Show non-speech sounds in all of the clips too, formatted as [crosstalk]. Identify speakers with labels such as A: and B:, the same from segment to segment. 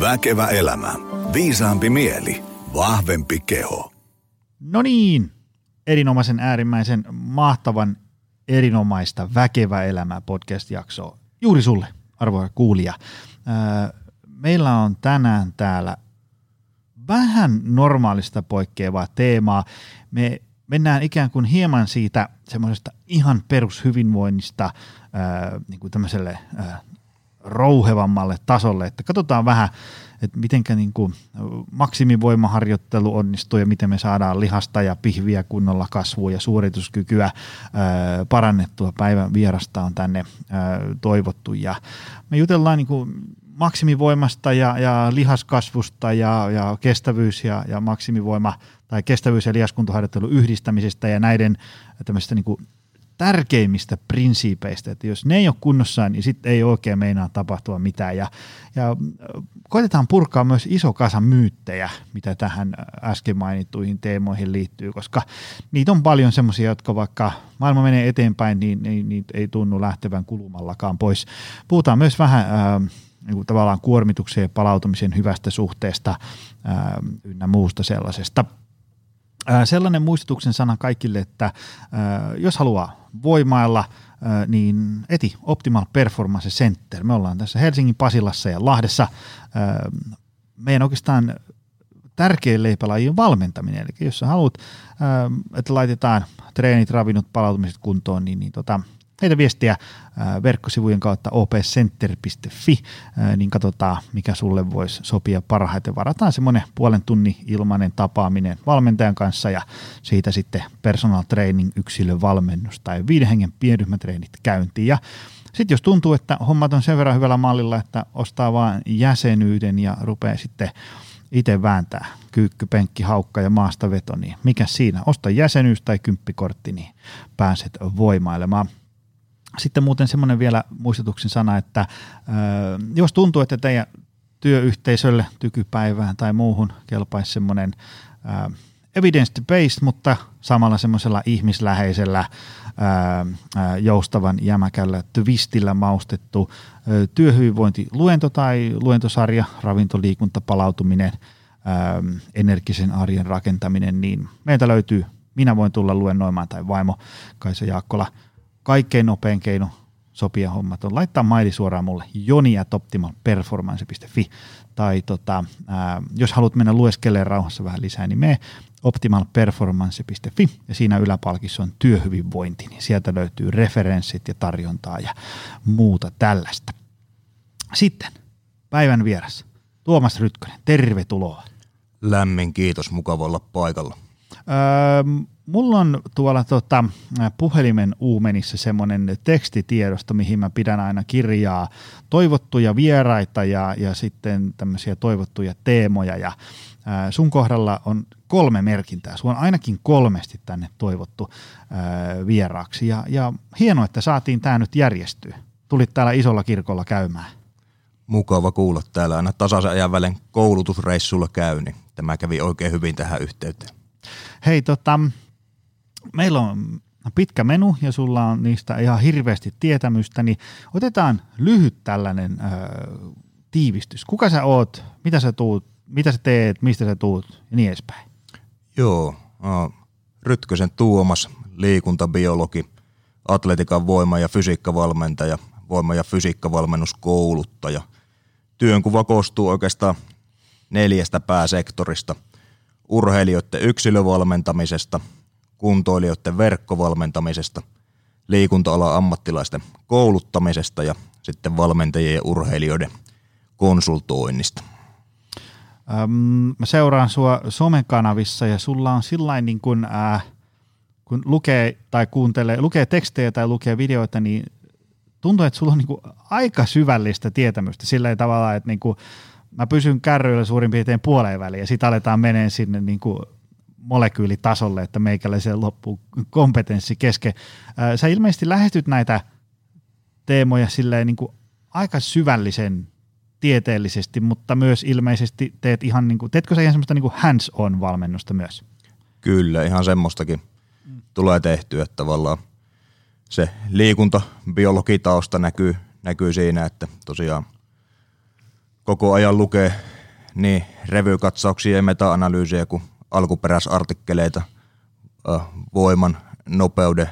A: Väkevä elämä. Viisaampi mieli. Vahvempi keho.
B: No niin, erinomaisen äärimmäisen mahtavan erinomaista Väkevä elämä podcast-jaksoa. Juuri sulle, arvoisa kuulija. Meillä on tänään täällä vähän normaalista poikkeavaa teemaa. Me mennään ikään kuin hieman siitä semmoisesta ihan perushyvinvoinnista niin kuin tämmöiselle rouhevammalle tasolle, että katsotaan vähän, että miten niin maksimivoimaharjoittelu onnistuu ja miten me saadaan lihasta ja pihviä kunnolla kasvua ja suorituskykyä ää, parannettua. Päivän vierasta on tänne ää, toivottu ja me jutellaan niin kuin maksimivoimasta ja, ja lihaskasvusta ja, ja kestävyys ja, ja maksimivoima tai kestävyys- ja lihaskuntoharjoittelun yhdistämisestä ja näiden tämmöistä niin kuin tärkeimmistä prinsiipeistä, että jos ne ei ole kunnossa, niin sitten ei oikein meinaa tapahtua mitään. Ja, ja koitetaan purkaa myös iso kasa myyttejä, mitä tähän äsken mainittuihin teemoihin liittyy, koska niitä on paljon semmoisia, jotka vaikka maailma menee eteenpäin, niin, niin niitä ei tunnu lähtevän kulumallakaan pois. Puhutaan myös vähän ää, niin kuin tavallaan kuormituksen ja palautumisen hyvästä suhteesta ää, ynnä muusta sellaisesta – sellainen muistutuksen sana kaikille, että jos haluaa voimailla, niin eti Optimal Performance Center. Me ollaan tässä Helsingin Pasilassa ja Lahdessa. Meidän oikeastaan tärkein leipälajien valmentaminen. Eli jos sä haluat, että laitetaan treenit, ravinnot, palautumiset kuntoon, niin, niin tota, heitä viestiä verkkosivujen kautta opcenter.fi, niin katsotaan, mikä sulle voisi sopia parhaiten. Varataan semmoinen puolen tunnin ilmainen tapaaminen valmentajan kanssa ja siitä sitten personal training yksilövalmennus tai viiden hengen pienryhmätreenit käyntiin. Ja sitten jos tuntuu, että hommat on sen verran hyvällä mallilla, että ostaa vaan jäsenyyden ja rupeaa sitten itse vääntää kyykky, penkki, haukka ja maastaveto, niin mikä siinä? Osta jäsenyys tai kymppikortti, niin pääset voimailemaan. Sitten muuten semmoinen vielä muistutuksen sana, että jos tuntuu, että teidän työyhteisölle, tykypäivään tai muuhun kelpaisi semmoinen evidence-based, mutta samalla semmoisella ihmisläheisellä joustavan jämäkällä twistillä maustettu työhyvinvointiluento tai luentosarja, ravintoliikunta, palautuminen, energisen arjen rakentaminen, niin meiltä löytyy minä voin tulla luennoimaan tai vaimo Kaisa Jaakkola – kaikkein nopein keino sopia hommat on laittaa maili suoraan mulle joni.optimalperformance.fi tai tota, ää, jos haluat mennä lueskelemaan rauhassa vähän lisää, niin mene optimalperformance.fi ja siinä yläpalkissa on työhyvinvointi, niin sieltä löytyy referenssit ja tarjontaa ja muuta tällaista. Sitten päivän vieras, Tuomas Rytkönen, tervetuloa.
C: Lämmin kiitos, mukava olla paikalla.
B: Öö, mulla on tuolla tota, puhelimen uumenissa semmoinen tekstitiedosto, mihin mä pidän aina kirjaa toivottuja vieraita ja, ja sitten tämmöisiä toivottuja teemoja ja ää, sun kohdalla on kolme merkintää. Sulla on ainakin kolmesti tänne toivottu ää, vieraaksi ja, ja hienoa, että saatiin tämä nyt järjestyä. Tulit täällä isolla kirkolla käymään.
C: Mukava kuulla täällä aina tasaisen ajan välein koulutusreissulla käy, niin tämä kävi oikein hyvin tähän yhteyteen.
B: Hei, tota, meillä on pitkä menu ja sulla on niistä ihan hirveästi tietämystä, niin otetaan lyhyt tällainen ö, tiivistys. Kuka sä oot, mitä sä tuut, mitä sä teet, mistä sä tuut ja niin edespäin.
C: Joo, Rytkösen Tuomas, liikuntabiologi, atletikan voima- ja fysiikkavalmentaja, voima- ja fysiikkavalmennuskouluttaja. Työnkuva koostuu oikeastaan neljästä pääsektorista – urheilijoiden yksilövalmentamisesta, kuntoilijoiden verkkovalmentamisesta, liikunta ammattilaisten kouluttamisesta ja sitten valmentajien ja urheilijoiden konsultoinnista.
B: Öm, mä seuraan sua somekanavissa ja sulla on sillain niin kuin, äh, kun lukee tai kuuntelee, lukee tekstejä tai lukee videoita, niin tuntuu, että sulla on niin kuin aika syvällistä tietämystä sillä tavalla, että niin kuin, mä pysyn kärryillä suurin piirtein puoleen väliin ja sitten aletaan menee sinne niin kuin molekyylitasolle, että meikäläisen loppuu kompetenssi kesken. Sä ilmeisesti lähestyt näitä teemoja silleen niin kuin aika syvällisen tieteellisesti, mutta myös ilmeisesti teet ihan niin kuin, teetkö sä ihan semmoista niin kuin hands-on valmennusta myös?
C: Kyllä, ihan semmoistakin mm. tulee tehtyä, että tavallaan se liikunta, biologitausta näkyy, näkyy siinä, että tosiaan – koko ajan lukee niin revykatsauksia ja meta-analyysejä kuin alkuperäisartikkeleita voiman, nopeuden,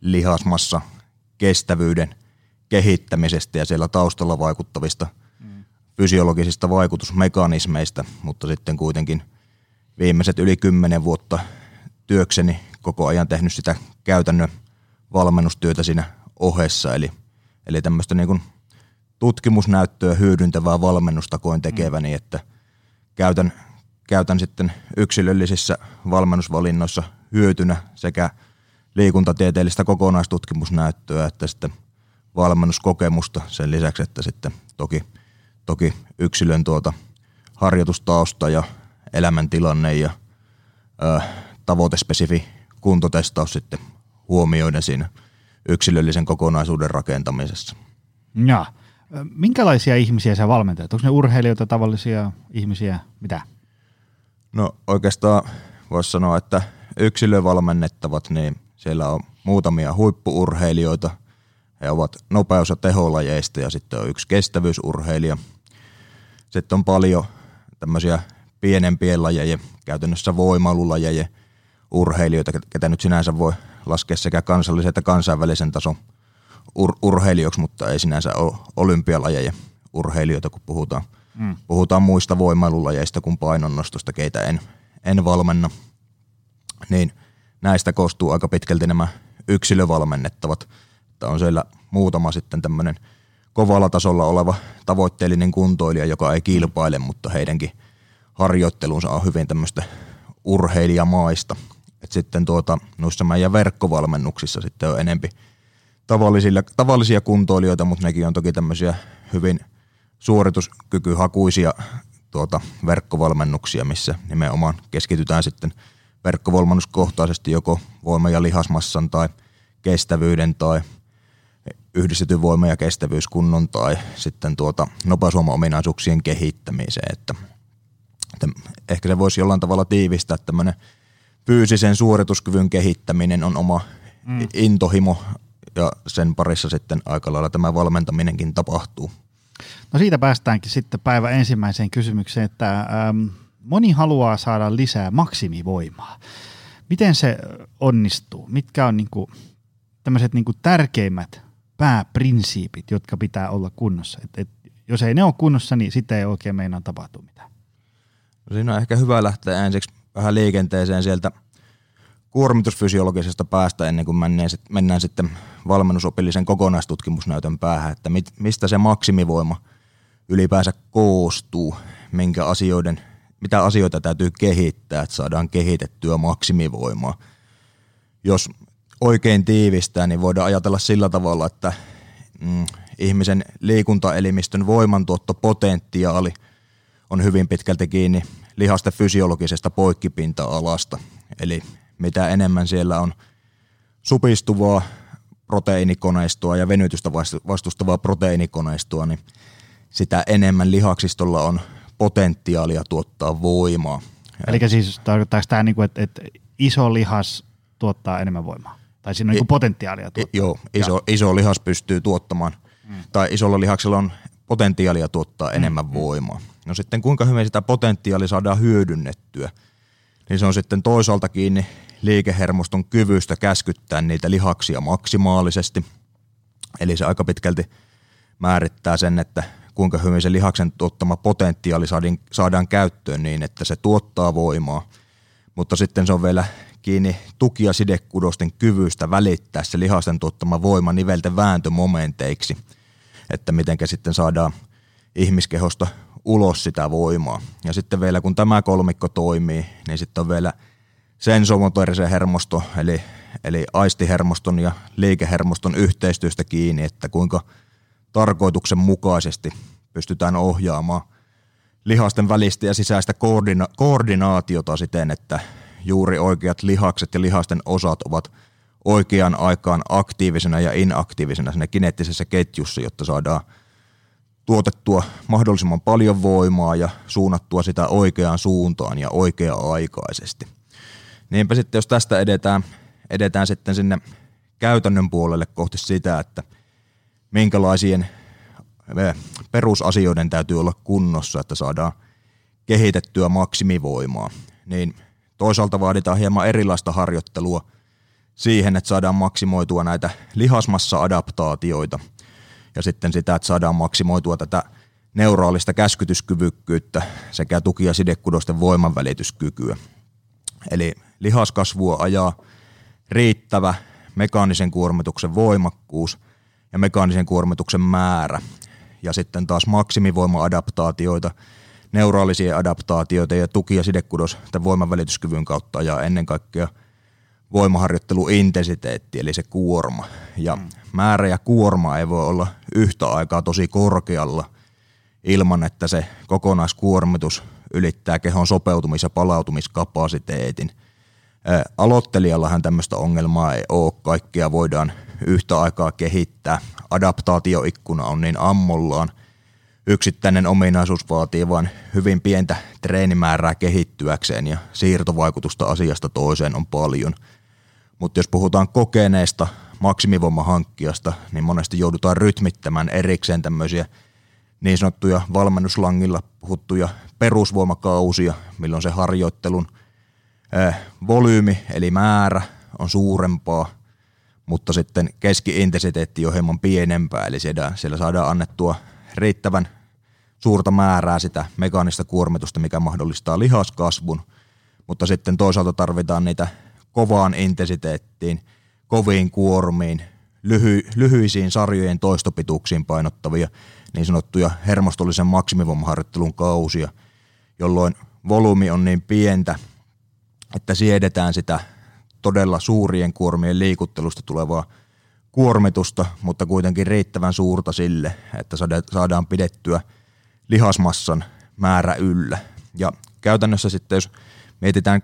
C: lihasmassa, kestävyyden kehittämisestä ja siellä taustalla vaikuttavista mm. fysiologisista vaikutusmekanismeista, mutta sitten kuitenkin viimeiset yli kymmenen vuotta työkseni koko ajan tehnyt sitä käytännön valmennustyötä siinä ohessa, eli, eli tämmöistä niin tutkimusnäyttöä hyödyntävää valmennusta koen tekeväni, mm. että käytän, käytän sitten yksilöllisissä valmennusvalinnoissa hyötynä sekä liikuntatieteellistä kokonaistutkimusnäyttöä että sitten valmennuskokemusta sen lisäksi, että sitten toki, toki yksilön tuota harjoitustausta ja elämäntilanne ja ö, tavoitespesifi kuntotestaus sitten huomioiden siinä yksilöllisen kokonaisuuden rakentamisessa.
B: Ja. Minkälaisia ihmisiä sä valmentajat? Onko ne urheilijoita, tavallisia ihmisiä, mitä?
C: No oikeastaan voisi sanoa, että yksilövalmennettavat, niin siellä on muutamia huippuurheilijoita. He ovat nopeus- ja teholajeista ja sitten on yksi kestävyysurheilija. Sitten on paljon tämmöisiä pienempien lajeja, käytännössä voimailulajeja, urheilijoita, ketä nyt sinänsä voi laskea sekä kansallisen että kansainvälisen tason ur- urheilijoiksi, mutta ei sinänsä ole olympialajeja urheilijoita, kun puhutaan, mm. puhutaan muista voimailulajeista kuin painonnostosta, keitä en, en valmenna. Niin näistä koostuu aika pitkälti nämä yksilövalmennettavat. Että on siellä muutama sitten tämmöinen kovalla tasolla oleva tavoitteellinen kuntoilija, joka ei kilpaile, mutta heidänkin harjoittelunsa on hyvin tämmöistä urheilijamaista. Et sitten tuota, noissa meidän verkkovalmennuksissa sitten on enempi tavallisia kuntoilijoita, mutta nekin on toki tämmöisiä hyvin suorituskykyhakuisia tuota, verkkovalmennuksia, missä nimenomaan keskitytään sitten verkkovalmennuskohtaisesti joko voima- ja lihasmassan tai kestävyyden tai yhdistetyn voima- ja kestävyyskunnon tai sitten tuota nopeusvoima-ominaisuuksien kehittämiseen. Että, että ehkä se voisi jollain tavalla tiivistää, että tämmöinen fyysisen suorituskyvyn kehittäminen on oma mm. intohimo ja sen parissa sitten aika lailla tämä valmentaminenkin tapahtuu.
B: No siitä päästäänkin sitten päivän ensimmäiseen kysymykseen, että ähm, moni haluaa saada lisää maksimivoimaa. Miten se onnistuu? Mitkä on niinku tämmöiset niinku tärkeimmät pääprinsiipit, jotka pitää olla kunnossa? Et, et, jos ei ne ole kunnossa, niin sitten ei oikein meinaa tapahtua mitään.
C: No siinä on ehkä hyvä lähteä ensiksi vähän liikenteeseen sieltä kuormitusfysiologisesta päästä ennen kuin mennään, mennään sitten valmennusopillisen kokonaistutkimusnäytön päähän, että mit, mistä se maksimivoima ylipäänsä koostuu, minkä asioiden, mitä asioita täytyy kehittää, että saadaan kehitettyä maksimivoimaa. Jos oikein tiivistää, niin voidaan ajatella sillä tavalla, että mm, ihmisen liikuntaelimistön voimantuottopotentiaali on hyvin pitkälti kiinni lihasten fysiologisesta poikkipinta-alasta. Eli mitä enemmän siellä on supistuvaa proteiinikoneistoa ja venytystä vastustavaa proteiinikoneistoa, niin sitä enemmän lihaksistolla on potentiaalia tuottaa voimaa.
B: Eli siis tarkoittaako tämä, niin kuin, että, että iso lihas tuottaa enemmän voimaa? Tai siinä on niin potentiaalia tuottaa?
C: Joo, iso, iso lihas pystyy tuottamaan, mm. tai isolla lihaksella on potentiaalia tuottaa mm. enemmän mm. voimaa. No sitten kuinka hyvin sitä potentiaalia saadaan hyödynnettyä, niin se on sitten toisaalta kiinni liikehermoston kyvystä käskyttää niitä lihaksia maksimaalisesti. Eli se aika pitkälti määrittää sen, että kuinka hyvin se lihaksen tuottama potentiaali saadaan, käyttöön niin, että se tuottaa voimaa. Mutta sitten se on vielä kiinni tuki- ja sidekudosten kyvystä välittää se lihasten tuottama voima nivelten vääntömomenteiksi, että miten sitten saadaan ihmiskehosta ulos sitä voimaa. Ja sitten vielä kun tämä kolmikko toimii, niin sitten on vielä – sensomotorisen hermosto, eli, eli aistihermoston ja liikehermoston yhteistyöstä kiinni, että kuinka tarkoituksenmukaisesti pystytään ohjaamaan lihasten välistä ja sisäistä koordina- koordinaatiota siten, että juuri oikeat lihakset ja lihasten osat ovat oikean aikaan aktiivisena ja inaktiivisena siinä kineettisessä ketjussa, jotta saadaan tuotettua mahdollisimman paljon voimaa ja suunnattua sitä oikeaan suuntaan ja oikea-aikaisesti. Niinpä sitten, jos tästä edetään, edetään sitten sinne käytännön puolelle kohti sitä, että minkälaisien perusasioiden täytyy olla kunnossa, että saadaan kehitettyä maksimivoimaa, niin toisaalta vaaditaan hieman erilaista harjoittelua siihen, että saadaan maksimoitua näitä lihasmassa-adaptaatioita ja sitten sitä, että saadaan maksimoitua tätä neuraalista käskytyskyvykkyyttä sekä tuki- ja sidekudosten voimanvälityskykyä. Eli lihaskasvua ajaa riittävä mekaanisen kuormituksen voimakkuus ja mekaanisen kuormituksen määrä. Ja sitten taas maksimivoima-adaptaatioita, neuraalisia adaptaatioita ja tuki- ja sidekudosten voimanvälityskyvyn kautta ajaa ennen kaikkea voimaharjoitteluintensiteetti, eli se kuorma. Ja mm. määrä ja kuorma ei voi olla yhtä aikaa tosi korkealla ilman, että se kokonaiskuormitus ylittää kehon sopeutumis- ja palautumiskapasiteetin. Aloittelijallahan tämmöistä ongelmaa ei ole, kaikkia voidaan yhtä aikaa kehittää. Adaptaatioikkuna on niin ammollaan. Yksittäinen ominaisuus vaatii vain hyvin pientä treenimäärää kehittyäkseen ja siirtovaikutusta asiasta toiseen on paljon. Mutta jos puhutaan kokeneesta maksimivoimahankkijasta, niin monesti joudutaan rytmittämään erikseen tämmöisiä – niin sanottuja valmennuslangilla puhuttuja perusvoimakausia, milloin se harjoittelun volyymi eli määrä on suurempaa, mutta sitten keski-intensiteetti on hieman pienempää, eli siellä, siellä saadaan annettua riittävän suurta määrää sitä mekaanista kuormitusta, mikä mahdollistaa lihaskasvun, mutta sitten toisaalta tarvitaan niitä kovaan intensiteettiin, koviin kuormiin, lyhy, lyhyisiin sarjojen toistopituuksiin painottavia niin sanottuja hermostollisen maksimivoimaharjoittelun kausia, jolloin volyymi on niin pientä, että siedetään sitä todella suurien kuormien liikuttelusta tulevaa kuormitusta, mutta kuitenkin riittävän suurta sille, että saadaan pidettyä lihasmassan määrä yllä. Ja käytännössä sitten, jos mietitään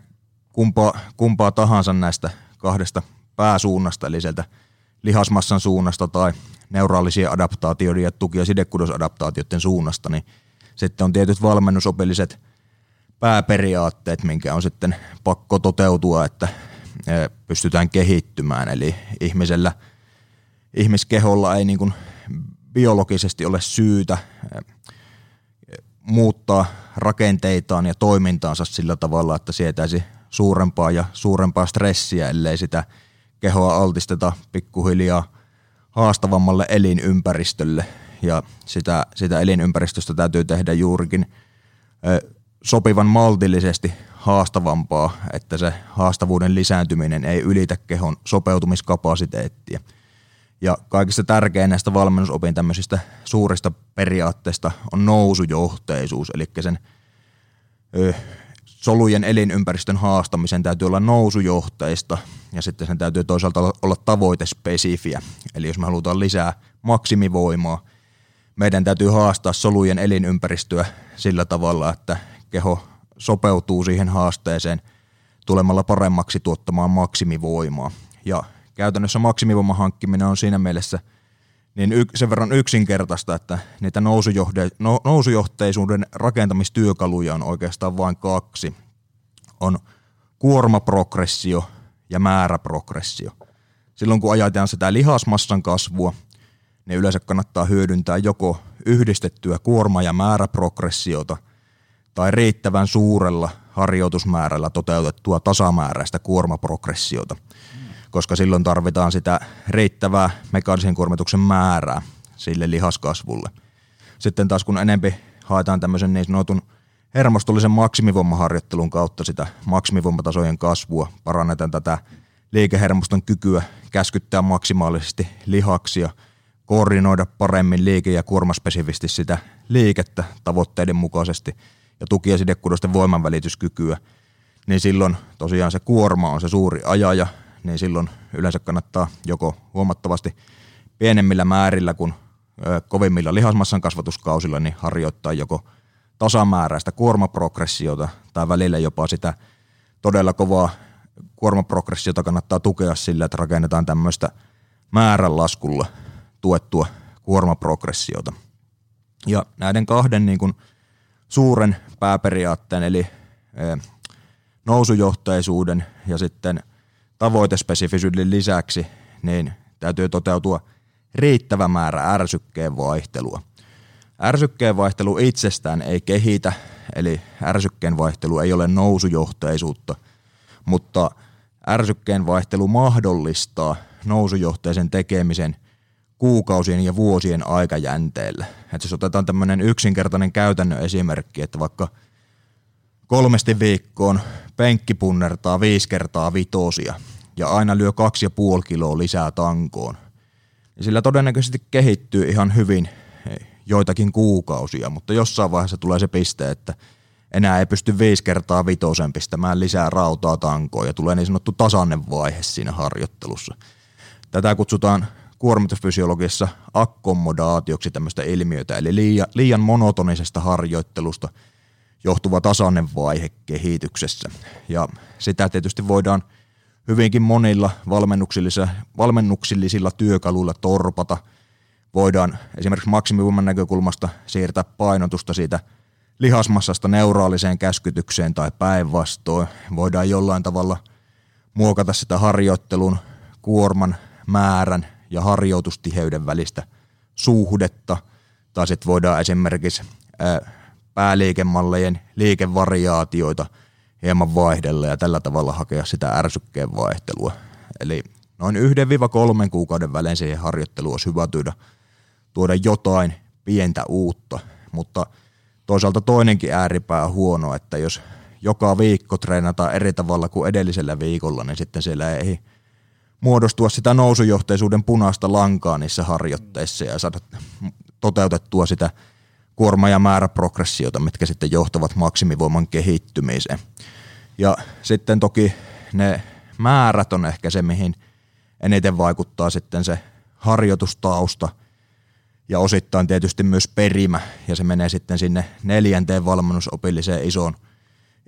C: kumpaa, kumpaa tahansa näistä kahdesta pääsuunnasta, eli sieltä lihasmassan suunnasta tai neuraalisien adaptaatioiden ja tuki- ja sidekudosadaptaatioiden suunnasta, niin sitten on tietyt valmennusopilliset pääperiaatteet, minkä on sitten pakko toteutua, että e, pystytään kehittymään. Eli ihmisellä, ihmiskeholla ei niin kuin biologisesti ole syytä e, muuttaa rakenteitaan ja toimintaansa sillä tavalla, että sietäisi suurempaa ja suurempaa stressiä, ellei sitä kehoa altisteta pikkuhiljaa – haastavammalle elinympäristölle ja sitä, sitä elinympäristöstä täytyy tehdä juurikin ö, sopivan maltillisesti haastavampaa, että se haastavuuden lisääntyminen ei ylitä kehon sopeutumiskapasiteettia. Ja kaikista tärkein näistä valmennusopin tämmöisistä suurista periaatteista on nousujohteisuus, eli sen ö, solujen elinympäristön haastamisen täytyy olla nousujohteista ja sitten sen täytyy toisaalta olla tavoitespesifiä. Eli jos me halutaan lisää maksimivoimaa, meidän täytyy haastaa solujen elinympäristöä sillä tavalla, että keho sopeutuu siihen haasteeseen tulemalla paremmaksi tuottamaan maksimivoimaa. Ja käytännössä maksimivoiman hankkiminen on siinä mielessä niin sen verran yksinkertaista, että niitä nousujohde, no, nousujohteisuuden rakentamistyökaluja on oikeastaan vain kaksi. On kuormaprogressio ja määräprogressio. Silloin kun ajatellaan sitä lihasmassan kasvua, niin yleensä kannattaa hyödyntää joko yhdistettyä kuorma- ja määräprogressiota tai riittävän suurella harjoitusmäärällä toteutettua tasamääräistä kuormaprogressiota, koska silloin tarvitaan sitä riittävää mekaanisen kuormituksen määrää sille lihaskasvulle. Sitten taas kun enempi haetaan tämmöisen niin sanotun – hermostollisen maksimivoimaharjoittelun kautta sitä maksimivoimatasojen kasvua, parannetaan tätä liikehermoston kykyä käskyttää maksimaalisesti lihaksia, koordinoida paremmin liike- ja kuormaspesifisti sitä liikettä tavoitteiden mukaisesti ja tuki- ja sidekudosten voimanvälityskykyä, niin silloin tosiaan se kuorma on se suuri ajaja, niin silloin yleensä kannattaa joko huomattavasti pienemmillä määrillä kuin kovimmilla lihasmassan kasvatuskausilla, niin harjoittaa joko – tasamääräistä kuormaprogressiota tai välillä jopa sitä todella kovaa kuormaprogressiota kannattaa tukea sillä, että rakennetaan tämmöistä määränlaskulla tuettua kuormaprogressiota. Ja näiden kahden niin kuin suuren pääperiaatteen eli e, nousujohteisuuden ja sitten tavoitespesifisyyden lisäksi niin täytyy toteutua riittävä määrä ärsykkeen vaihtelua. Ärsykkeen vaihtelu itsestään ei kehitä eli ärsykkeen vaihtelu ei ole nousujohteisuutta, mutta ärsykkeen vaihtelu mahdollistaa nousujohteisen tekemisen kuukausien ja vuosien aikajänteellä. Et jos otetaan tämmöinen yksinkertainen käytännön esimerkki, että vaikka kolmesti viikkoon penkki punnertaa viisi kertaa vitosia ja aina lyö kaksi ja puoli kiloa lisää tankoon, niin sillä todennäköisesti kehittyy ihan hyvin joitakin kuukausia, mutta jossain vaiheessa tulee se piste, että enää ei pysty viisi kertaa vitosen pistämään lisää rautaa tankoon ja tulee niin sanottu tasainen vaihe siinä harjoittelussa. Tätä kutsutaan kuormitusfysiologiassa akkomodaatioksi tämmöistä ilmiötä, eli liian, liian monotonisesta harjoittelusta johtuva tasainen vaihe kehityksessä. Ja sitä tietysti voidaan hyvinkin monilla valmennuksillisilla, valmennuksillisilla työkaluilla torpata – voidaan esimerkiksi maksimivoiman näkökulmasta siirtää painotusta siitä lihasmassasta neuraaliseen käskytykseen tai päinvastoin. Voidaan jollain tavalla muokata sitä harjoittelun, kuorman, määrän ja harjoitustiheyden välistä suhdetta. Tai sitten voidaan esimerkiksi pääliikemallejen liikevariaatioita hieman vaihdella ja tällä tavalla hakea sitä ärsykkeen vaihtelua. Eli noin 1-3 kuukauden välein siihen harjoitteluun olisi hyvä tyydä tuoda jotain pientä uutta, mutta toisaalta toinenkin ääripää on huono, että jos joka viikko treenataan eri tavalla kuin edellisellä viikolla, niin sitten siellä ei muodostua sitä nousujohteisuuden punaista lankaa niissä harjoitteissa ja saada toteutettua sitä kuorma- ja määräprogressiota, mitkä sitten johtavat maksimivoiman kehittymiseen. Ja sitten toki ne määrät on ehkä se, mihin eniten vaikuttaa sitten se harjoitustausta – ja osittain tietysti myös perimä, ja se menee sitten sinne neljänteen valmennusopilliseen isoon,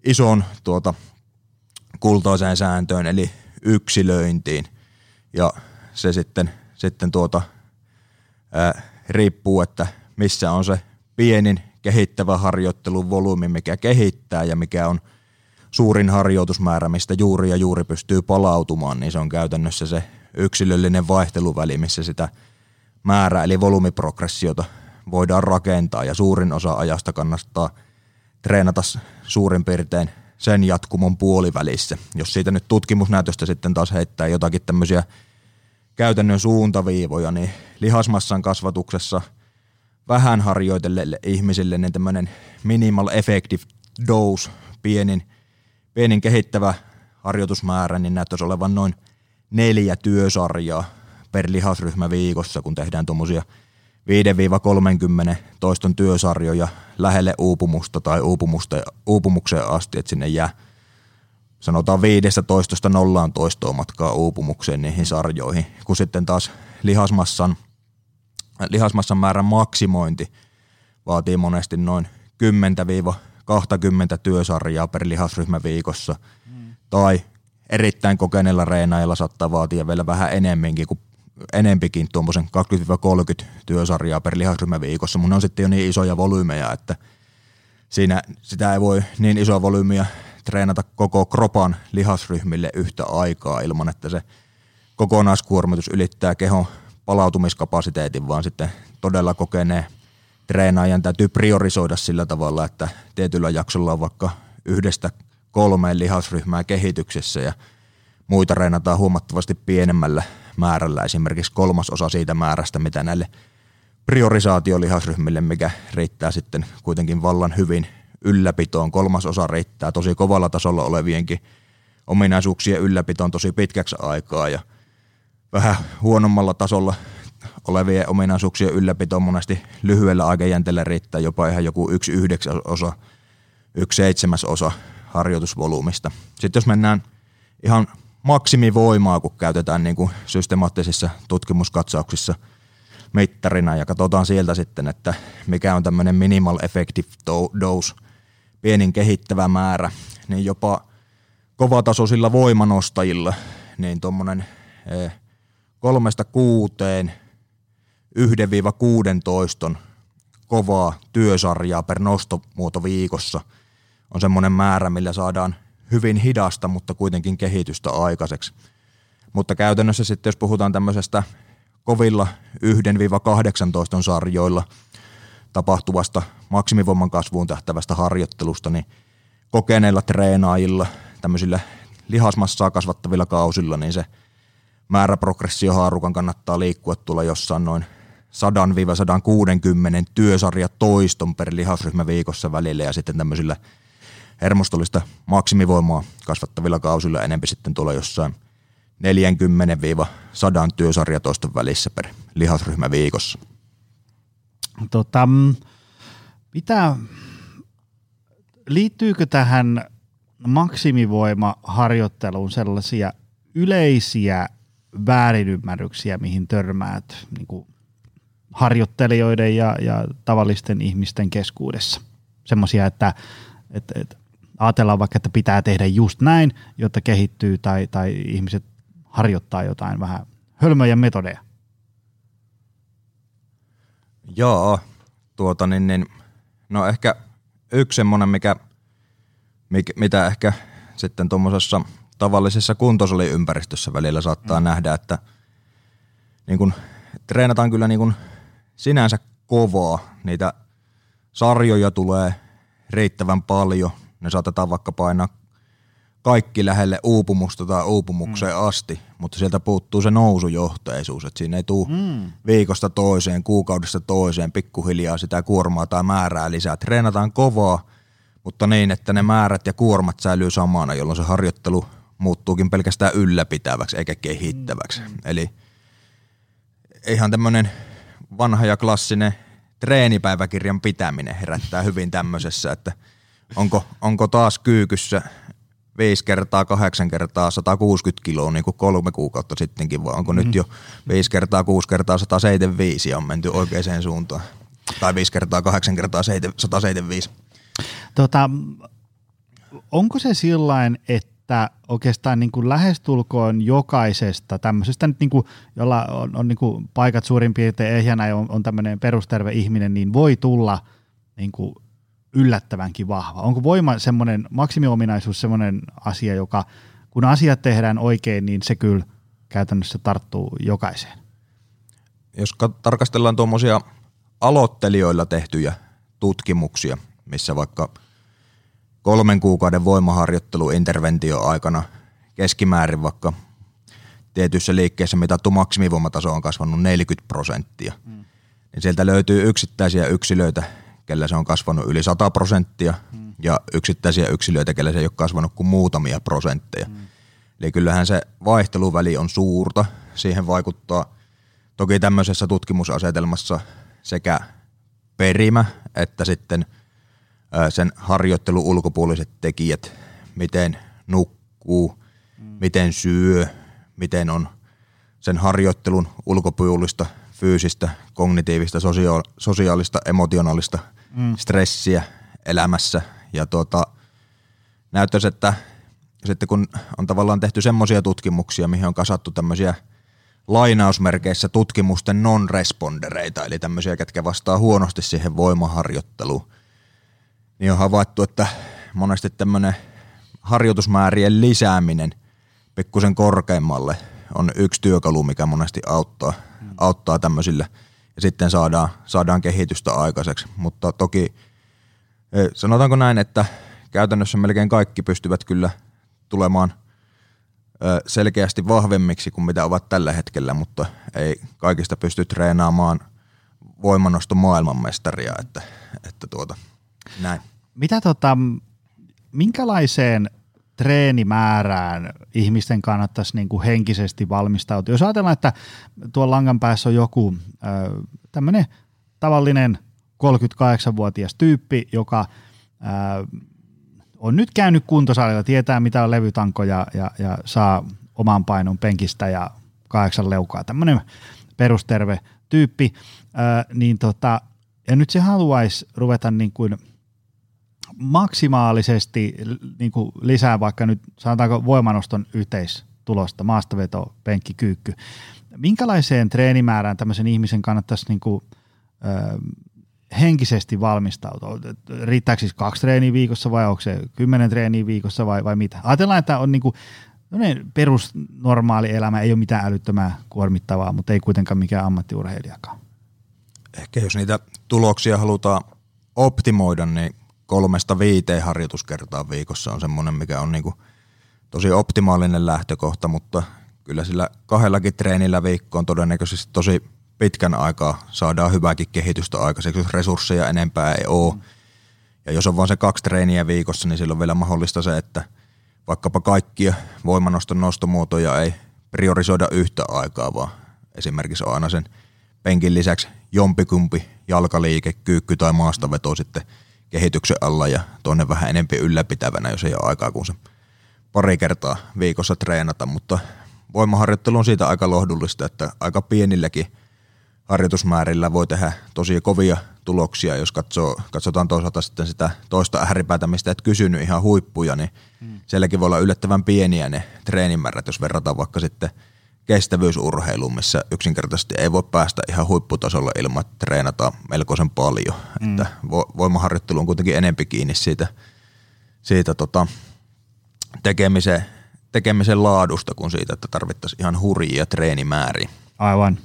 C: isoon tuota, kultaiseen sääntöön, eli yksilöintiin, ja se sitten, sitten tuota, ää, riippuu, että missä on se pienin kehittävä harjoittelun volyymi, mikä kehittää ja mikä on suurin harjoitusmäärä, mistä juuri ja juuri pystyy palautumaan, niin se on käytännössä se yksilöllinen vaihteluväli, missä sitä – määrä eli volyymiprogressiota voidaan rakentaa. Ja suurin osa ajasta kannattaa treenata suurin piirtein sen jatkumon puolivälissä. Jos siitä nyt tutkimusnäytöstä sitten taas heittää jotakin tämmöisiä käytännön suuntaviivoja, niin lihasmassan kasvatuksessa vähän harjoitelle ihmisille niin tämmöinen minimal effective dose, pienin, pienin kehittävä harjoitusmäärä, niin näyttäisi olevan noin neljä työsarjaa per lihasryhmä viikossa, kun tehdään tuommoisia 5-30 toiston työsarjoja lähelle uupumusta tai uupumusta, uupumukseen asti, että sinne jää sanotaan 15 nollaan toistoa matkaa uupumukseen niihin sarjoihin, kun sitten taas lihasmassan, lihasmassan määrän maksimointi vaatii monesti noin 10-20 työsarjaa per lihasryhmä viikossa, mm. tai erittäin kokeneella reenaajalla saattaa vaatia vielä vähän enemmänkin kuin enempikin tuommoisen 20-30 työsarjaa per lihasryhmä viikossa. Mun on sitten jo niin isoja volyymeja, että siinä sitä ei voi niin isoa volyymiä treenata koko kropan lihasryhmille yhtä aikaa ilman, että se kokonaiskuormitus ylittää kehon palautumiskapasiteetin, vaan sitten todella kokenee treenaajan täytyy priorisoida sillä tavalla, että tietyllä jaksolla on vaikka yhdestä kolmeen lihasryhmää kehityksessä ja muita reenataan huomattavasti pienemmällä määrällä, esimerkiksi kolmas osa siitä määrästä, mitä näille priorisaatiolihasryhmille, mikä riittää sitten kuitenkin vallan hyvin ylläpitoon. Kolmas osa riittää tosi kovalla tasolla olevienkin ominaisuuksien ylläpitoon tosi pitkäksi aikaa ja vähän huonommalla tasolla olevien ominaisuuksien ylläpitoon monesti lyhyellä aikajänteellä riittää jopa ihan joku yksi yhdeksän osa, yksi seitsemäs osa harjoitusvolyymista. Sitten jos mennään ihan maksimivoimaa, kun käytetään niin kuin systemaattisissa tutkimuskatsauksissa mittarina. Ja katsotaan sieltä sitten, että mikä on tämmöinen minimal effective dose, pienin kehittävä määrä, niin jopa kovatasoisilla voimanostajilla, niin tuommoinen eh, kolmesta kuuteen, 1-16 kovaa työsarjaa per nostomuoto viikossa on semmoinen määrä, millä saadaan hyvin hidasta, mutta kuitenkin kehitystä aikaiseksi. Mutta käytännössä sitten, jos puhutaan tämmöisestä kovilla 1-18 sarjoilla tapahtuvasta maksimivoiman kasvuun tähtävästä harjoittelusta, niin kokeneilla treenaajilla, tämmöisillä lihasmassaa kasvattavilla kausilla, niin se määräprogressiohaarukan kannattaa liikkua tuolla jossain noin 100-160 työsarja toiston per lihasryhmä viikossa välillä ja sitten tämmöisillä hermostollista maksimivoimaa kasvattavilla kausilla enemmän sitten tuolla jossain 40-100 työsarjatoiston välissä per lihasryhmä viikossa.
B: Tota, mitä, liittyykö tähän maksimivoimaharjoitteluun sellaisia yleisiä väärinymmärryksiä, mihin törmäät niin kuin harjoittelijoiden ja, ja tavallisten ihmisten keskuudessa? Semmoisia, että, että, että ajatellaan vaikka, että pitää tehdä just näin, jotta kehittyy tai, tai ihmiset harjoittaa jotain vähän hölmöjä metodeja.
C: Joo, tuota niin, niin no ehkä yksi semmoinen, mikä, mikä, mitä ehkä sitten tuommoisessa tavallisessa kuntosaliyympäristössä välillä saattaa mm. nähdä, että niin kun, treenataan kyllä niin kun sinänsä kovaa. Niitä sarjoja tulee riittävän paljon. Ne saatetaan vaikka painaa kaikki lähelle uupumusta tai uupumukseen mm. asti, mutta sieltä puuttuu se nousujohteisuus, että siinä ei tule mm. viikosta toiseen, kuukaudesta toiseen pikkuhiljaa sitä kuormaa tai määrää lisää. Treenataan kovaa, mutta niin, että ne määrät ja kuormat säilyy samana, jolloin se harjoittelu muuttuukin pelkästään ylläpitäväksi eikä kehittäväksi. Mm. Eli ihan tämmöinen vanha ja klassinen treenipäiväkirjan pitäminen herättää hyvin tämmöisessä, että onko, onko taas kyykyssä 5 kertaa 8 kertaa 160 kiloa niin kuin kolme kuukautta sittenkin, vai onko mm. nyt jo 5 kertaa 6 kertaa 175 ja on menty oikeaan suuntaan? Tai 5 kertaa 8 kertaa 175.
B: Tota, onko se sillain, että oikeastaan niin kuin lähestulkoon jokaisesta tämmöisestä, nyt niin kuin, jolla on, on niin kuin paikat suurin piirtein ehjänä ja on, on tämmöinen perusterve ihminen, niin voi tulla niin kuin yllättävänkin vahva? Onko voima semmoinen, maksimiominaisuus semmoinen asia, joka kun asiat tehdään oikein, niin se kyllä käytännössä tarttuu jokaiseen?
C: Jos tarkastellaan tuommoisia aloittelijoilla tehtyjä tutkimuksia, missä vaikka kolmen kuukauden voimaharjoittelu interventio aikana keskimäärin vaikka tietyissä liikkeissä mitattu maksimivoimataso on kasvanut 40 prosenttia, mm. niin sieltä löytyy yksittäisiä yksilöitä, kellä se on kasvanut yli 100 prosenttia mm. ja yksittäisiä yksilöitä, kellä se ei ole kasvanut kuin muutamia prosentteja. Mm. Eli kyllähän se vaihteluväli on suurta. Siihen vaikuttaa toki tämmöisessä tutkimusasetelmassa sekä perimä että sitten sen harjoittelun ulkopuoliset tekijät, miten nukkuu, mm. miten syö, miten on sen harjoittelun ulkopuolista fyysistä, kognitiivista, sosiaalista, emotionaalista mm. stressiä elämässä. Ja tuota, näyttäisi, että sitten kun on tavallaan tehty semmoisia tutkimuksia, mihin on kasattu tämmöisiä lainausmerkeissä tutkimusten non-respondereita, eli tämmöisiä, ketkä vastaa huonosti siihen voimaharjoitteluun, niin on havaittu, että monesti tämmöinen harjoitusmäärien lisääminen pikkusen korkeammalle on yksi työkalu, mikä monesti auttaa – auttaa tämmöisille ja sitten saadaan, saadaan kehitystä aikaiseksi. Mutta toki e, sanotaanko näin, että käytännössä melkein kaikki pystyvät kyllä tulemaan e, selkeästi vahvemmiksi kuin mitä ovat tällä hetkellä, mutta ei kaikista pysty treenaamaan voimanoston maailmanmestaria, että, että tuota, näin.
B: Mitä tota, minkälaiseen treenimäärään ihmisten kannattaisi niin kuin henkisesti valmistautua. Jos ajatellaan, että tuon langan päässä on joku tämmöinen tavallinen 38-vuotias tyyppi, joka ää, on nyt käynyt kuntosalilla, tietää mitä on levytanko ja, ja, ja saa oman painon penkistä ja kahdeksan leukaa, tämmöinen perusterve tyyppi, ää, niin tota, ja nyt se haluaisi ruveta niin kuin – maksimaalisesti niin kuin lisää vaikka nyt sanotaanko voimanoston yhteistulosta, maastaveto, penkki, kyykky. Minkälaiseen treenimäärään tämmöisen ihmisen kannattaisi niin kuin, ö, henkisesti valmistautua? Riittääkö siis kaksi treeniä viikossa vai onko se kymmenen treeniä viikossa vai, vai mitä? Ajatellaan, että on niin kuin, perusnormaali elämä, ei ole mitään älyttömää kuormittavaa, mutta ei kuitenkaan mikään ammattiurheilijakaan.
C: Ehkä jos niitä tuloksia halutaan optimoida, niin kolmesta viiteen harjoituskertaa viikossa on semmoinen, mikä on niinku tosi optimaalinen lähtökohta, mutta kyllä sillä kahdellakin treenillä viikkoon todennäköisesti tosi pitkän aikaa saadaan hyvääkin kehitystä aikaiseksi, jos resursseja enempää ei ole. Mm. Ja jos on vain se kaksi treeniä viikossa, niin silloin on vielä mahdollista se, että vaikkapa kaikkia voimanoston nostomuotoja ei priorisoida yhtä aikaa, vaan esimerkiksi aina sen penkin lisäksi jompikumpi jalkaliike, kyykky tai maastaveto sitten kehityksen alla ja toinen vähän enempi ylläpitävänä, jos ei ole aikaa kuin se pari kertaa viikossa treenata, mutta voimaharjoittelu on siitä aika lohdullista, että aika pienilläkin harjoitusmäärillä voi tehdä tosi kovia tuloksia, jos katsoo, katsotaan toisaalta sitten sitä toista ääripäätä, mistä et kysynyt ihan huippuja, niin hmm. sielläkin voi olla yllättävän pieniä ne treenimäärät, jos verrataan vaikka sitten kestävyysurheiluun, missä yksinkertaisesti ei voi päästä ihan huipputasolla ilman, että treenataan melkoisen paljon. Hmm. Että voimaharjoittelu on kuitenkin enempi kiinni siitä, siitä tota, tekemisen, tekemisen laadusta kuin siitä, että tarvittaisiin ihan hurjia treenimääriä.
B: Aivan.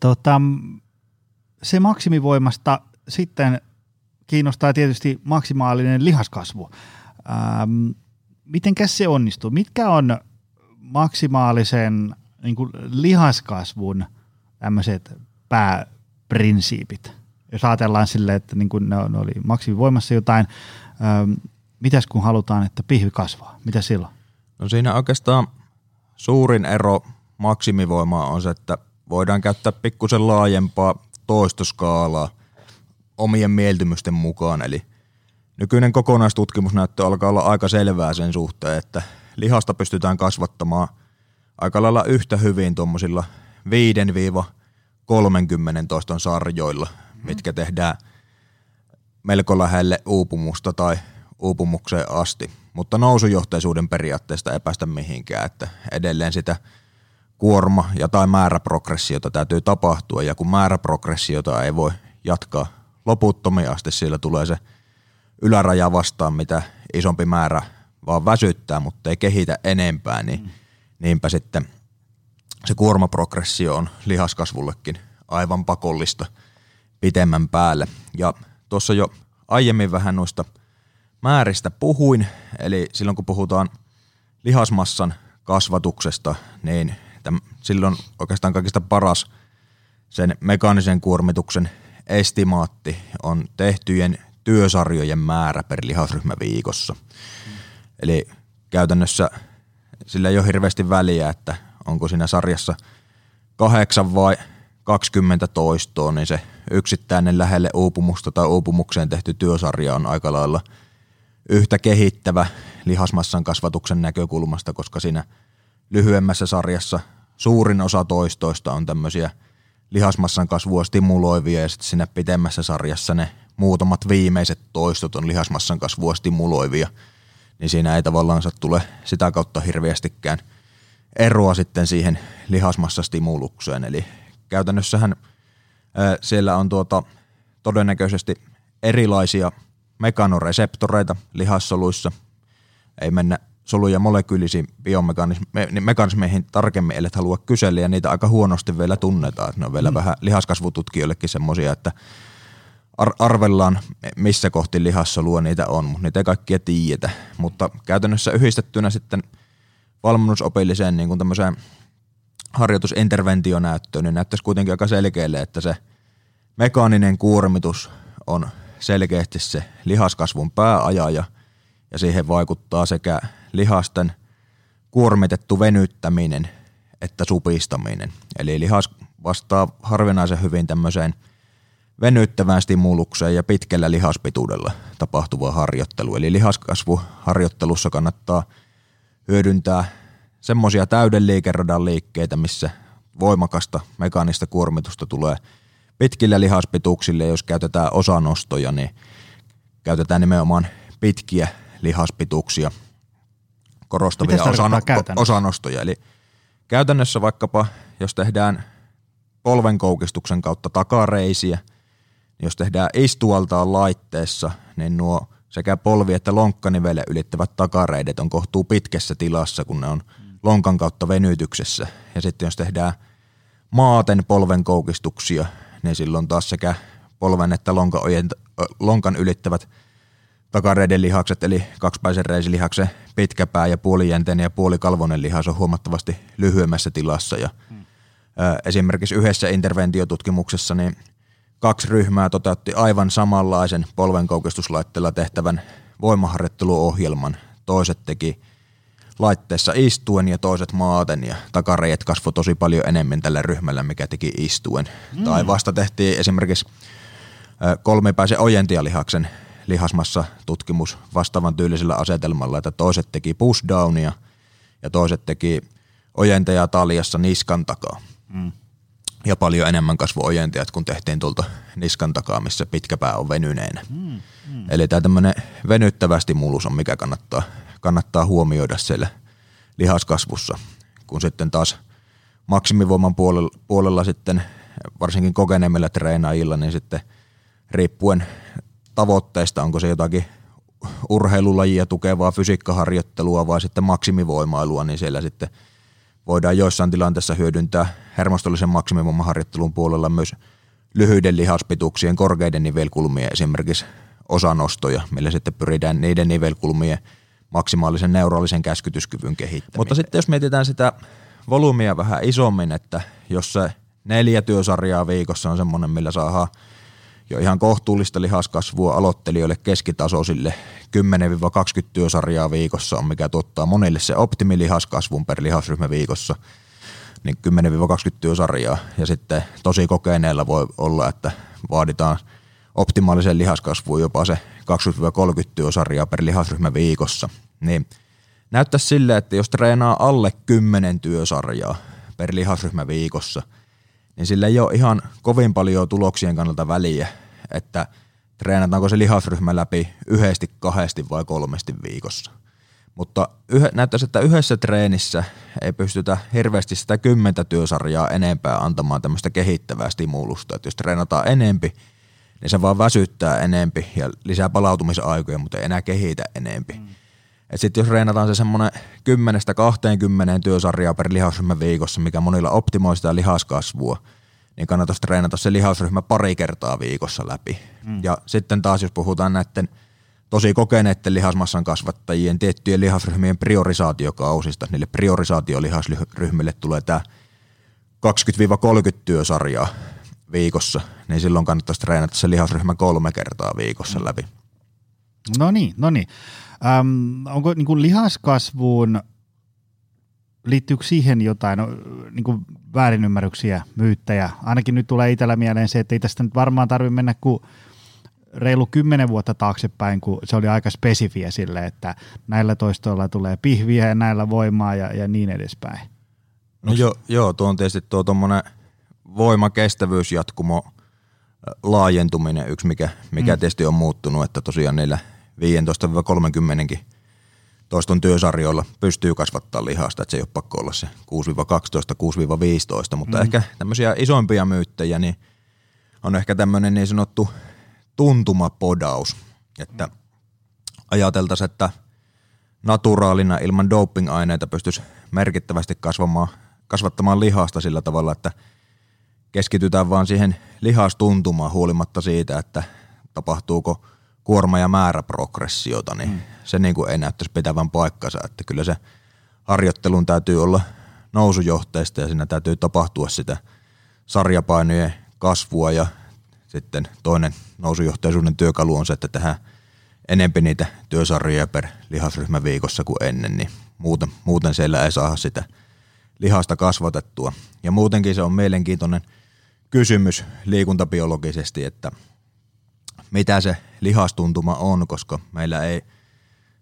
B: Tota, se maksimivoimasta sitten kiinnostaa tietysti maksimaalinen lihaskasvu. Ähm, mitenkäs se onnistuu? Mitkä on maksimaalisen niin kuin lihaskasvun tämmöiset pääprinsiipit? Jos ajatellaan silleen, että niin kuin ne, oli maksimivoimassa jotain, ähm, mitäs kun halutaan, että pihvi kasvaa? Mitä silloin?
C: No siinä oikeastaan suurin ero maksimivoimaa on se, että voidaan käyttää pikkusen laajempaa toistoskaalaa omien mieltymysten mukaan. Eli nykyinen kokonaistutkimusnäyttö alkaa olla aika selvää sen suhteen, että lihasta pystytään kasvattamaan aika lailla yhtä hyvin tuommoisilla 5-30 toiston sarjoilla, mitkä tehdään melko lähelle uupumusta tai uupumukseen asti. Mutta nousujohteisuuden periaatteesta ei päästä mihinkään, että edelleen sitä – kuorma- ja tai määräprogressiota täytyy tapahtua, ja kun määräprogressiota ei voi jatkaa loputtomia asti, sillä tulee se yläraja vastaan, mitä isompi määrä vaan väsyttää, mutta ei kehitä enempää, niin mm. niinpä sitten se kuormaprogressio on lihaskasvullekin aivan pakollista pitemmän päälle. Ja tuossa jo aiemmin vähän noista määristä puhuin, eli silloin kun puhutaan lihasmassan kasvatuksesta, niin että silloin oikeastaan kaikista paras sen mekaanisen kuormituksen estimaatti on tehtyjen työsarjojen määrä per lihasryhmä viikossa. Mm. Eli käytännössä sillä ei ole hirveästi väliä, että onko siinä sarjassa kahdeksan vai 20 toistoa, niin se yksittäinen lähelle uupumusta tai uupumukseen tehty työsarja on aika lailla yhtä kehittävä lihasmassan kasvatuksen näkökulmasta, koska siinä lyhyemmässä sarjassa suurin osa toistoista on tämmöisiä lihasmassan kasvua stimuloivia ja sitten siinä pitemmässä sarjassa ne muutamat viimeiset toistot on lihasmassan kasvua stimuloivia, niin siinä ei tavallaan tule sitä kautta hirveästikään eroa sitten siihen lihasmassastimulukseen. Eli käytännössähän siellä on tuota, todennäköisesti erilaisia mekanoreseptoreita lihassoluissa. Ei mennä solu- ja molekyylisiin biomekanismeihin tarkemmin, ellei halua kysellä, ja niitä aika huonosti vielä tunnetaan. Ne on vielä mm. vähän lihaskasvututkijoillekin semmoisia, että ar- arvellaan, missä kohti lihassolua niitä on, mutta niitä ei kaikkia tiedetä. Mutta käytännössä yhdistettynä sitten valmennusopilliseen niin kuin tämmöiseen harjoitusinterventionäyttöön, niin näyttäisi kuitenkin aika selkeälle, että se mekaaninen kuormitus on selkeästi se lihaskasvun pääajaja, ja siihen vaikuttaa sekä lihasten kuormitettu venyttäminen että supistaminen. Eli lihas vastaa harvinaisen hyvin tämmöiseen venyttävään stimulukseen ja pitkällä lihaspituudella tapahtuvaa harjoittelu. Eli lihaskasvuharjoittelussa kannattaa hyödyntää semmoisia täyden liikeradan liikkeitä, missä voimakasta mekaanista kuormitusta tulee pitkillä lihaspituuksille. Jos käytetään osanostoja, niin käytetään nimenomaan pitkiä lihaspituuksia – korostavia osano- osanostoja. Eli käytännössä vaikkapa, jos tehdään polvenkoukistuksen kautta takareisiä, niin jos tehdään istualtaan laitteessa, niin nuo sekä polvi- että lonkkanivele ylittävät takareidet on kohtuu pitkässä tilassa, kun ne on lonkan kautta venytyksessä. Ja sitten jos tehdään maaten polvenkoukistuksia, niin silloin taas sekä polven että lonkan, lonkan ylittävät takareiden lihakset, eli kaksipäisen reisilihaksen pitkäpää ja puolijänteinen ja puolikalvonen lihas on huomattavasti lyhyemmässä tilassa. Ja, hmm. ä, esimerkiksi yhdessä interventiotutkimuksessa niin kaksi ryhmää toteutti aivan samanlaisen polvenkoukistuslaitteella tehtävän voimaharjoitteluohjelman. Toiset teki laitteessa istuen ja toiset maaten ja takareet kasvoi tosi paljon enemmän tällä ryhmällä, mikä teki istuen. Mm. Tai vasta tehtiin esimerkiksi kolmipäisen ojentialihaksen lihasmassa tutkimus vastaavan tyylisellä asetelmalla, että toiset teki pushdownia ja toiset teki ojentajaa taljassa niskan takaa. Mm. Ja paljon enemmän kasvo ojentajat, kun tehtiin tuolta niskan takaa, missä pitkä pää on venyneenä. Mm. Mm. Eli tämä tämmöinen venyttävä stimulus on, mikä kannattaa, kannattaa huomioida siellä lihaskasvussa. Kun sitten taas maksimivoiman puolella, puolella sitten, varsinkin kokeneemmilla treenaajilla, niin sitten riippuen tavoitteista, onko se jotakin urheilulajia tukevaa fysiikkaharjoittelua vai sitten maksimivoimailua, niin siellä sitten voidaan joissain tilanteissa hyödyntää hermostollisen maksimivoimaharjoittelun puolella myös lyhyiden lihaspituuksien korkeiden nivelkulmien esimerkiksi osanostoja, millä sitten pyritään niiden nivelkulmien maksimaalisen neuraalisen käskytyskyvyn kehittämään. Mutta sitten jos mietitään sitä volyymia vähän isommin, että jos se neljä työsarjaa viikossa on semmoinen, millä saadaan jo ihan kohtuullista lihaskasvua aloittelijoille keskitasoisille 10-20 työsarjaa viikossa on, mikä tuottaa monille se optimilihaskasvun per lihasryhmä viikossa, niin 10-20 työsarjaa. Ja sitten tosi kokeneella voi olla, että vaaditaan optimaalisen lihaskasvuun jopa se 20-30 työsarjaa per lihasryhmä viikossa. Niin näyttää sille, että jos treenaa alle 10 työsarjaa per lihasryhmä viikossa – niin sillä ei ole ihan kovin paljon tuloksien kannalta väliä, että treenataanko se lihasryhmä läpi yhdesti, kahdesti vai kolmesti viikossa. Mutta yhe, näyttäisi, että yhdessä treenissä ei pystytä hirveästi sitä kymmentä työsarjaa enempää antamaan tämmöistä kehittävää stimulusta. Että jos treenataan enempi, niin se vaan väsyttää enempi ja lisää palautumisaikoja, mutta ei enää kehitä enempi. Mm. Sitten jos reenataan se semmoinen 10-20 työsarjaa per lihasryhmä viikossa, mikä monilla optimoi sitä lihaskasvua, niin kannattaisi treenata se lihasryhmä pari kertaa viikossa läpi. Mm. Ja sitten taas jos puhutaan näiden tosi kokeneiden lihasmassan kasvattajien tiettyjen lihasryhmien priorisaatiokausista, niille priorisaatiolihasryhmille tulee tämä 20-30 työsarjaa viikossa, niin silloin kannattaisi treenata se lihasryhmä kolme kertaa viikossa mm. läpi.
B: No niin, no niin. Ähm, onko niin kuin lihaskasvuun, liittyykö siihen jotain no, niin kuin väärinymmärryksiä, myyttäjä? Ainakin nyt tulee itsellä mieleen se, että ei tästä nyt varmaan tarvitse mennä kuin reilu kymmenen vuotta taaksepäin, kun se oli aika spesifiä sille, että näillä toistoilla tulee pihviä ja näillä voimaa ja, ja niin edespäin.
C: No joo, joo, tuo on tietysti tuo tuommoinen voimakestävyysjatkumo laajentuminen yksi, mikä, mikä mm. tietysti on muuttunut, että tosiaan niillä – 15-30 toiston työsarjoilla. Pystyy kasvattaa lihasta, että se ei ole pakko olla se 6-12, 6-15, mutta mm. ehkä tämmöisiä isompia myyttejä, niin on ehkä tämmöinen niin sanottu tuntumapodaus, että ajateltaisiin, että naturaalina ilman doping-aineita pystyisi merkittävästi kasvamaan, kasvattamaan lihasta sillä tavalla, että keskitytään vaan siihen lihastuntumaan huolimatta siitä, että tapahtuuko – kuorma- ja määräprogressiota, niin mm. se niin kuin ei näyttäisi pitävän paikkansa, että kyllä se harjoittelun täytyy olla nousujohteista ja siinä täytyy tapahtua sitä sarjapainojen kasvua ja sitten toinen nousujohteisuuden työkalu on se, että tehdään enempi niitä työsarjoja per lihasryhmä viikossa kuin ennen, niin muuten, muuten siellä ei saa sitä lihasta kasvatettua. Ja muutenkin se on mielenkiintoinen kysymys liikuntabiologisesti, että – mitä se lihastuntuma on, koska meillä ei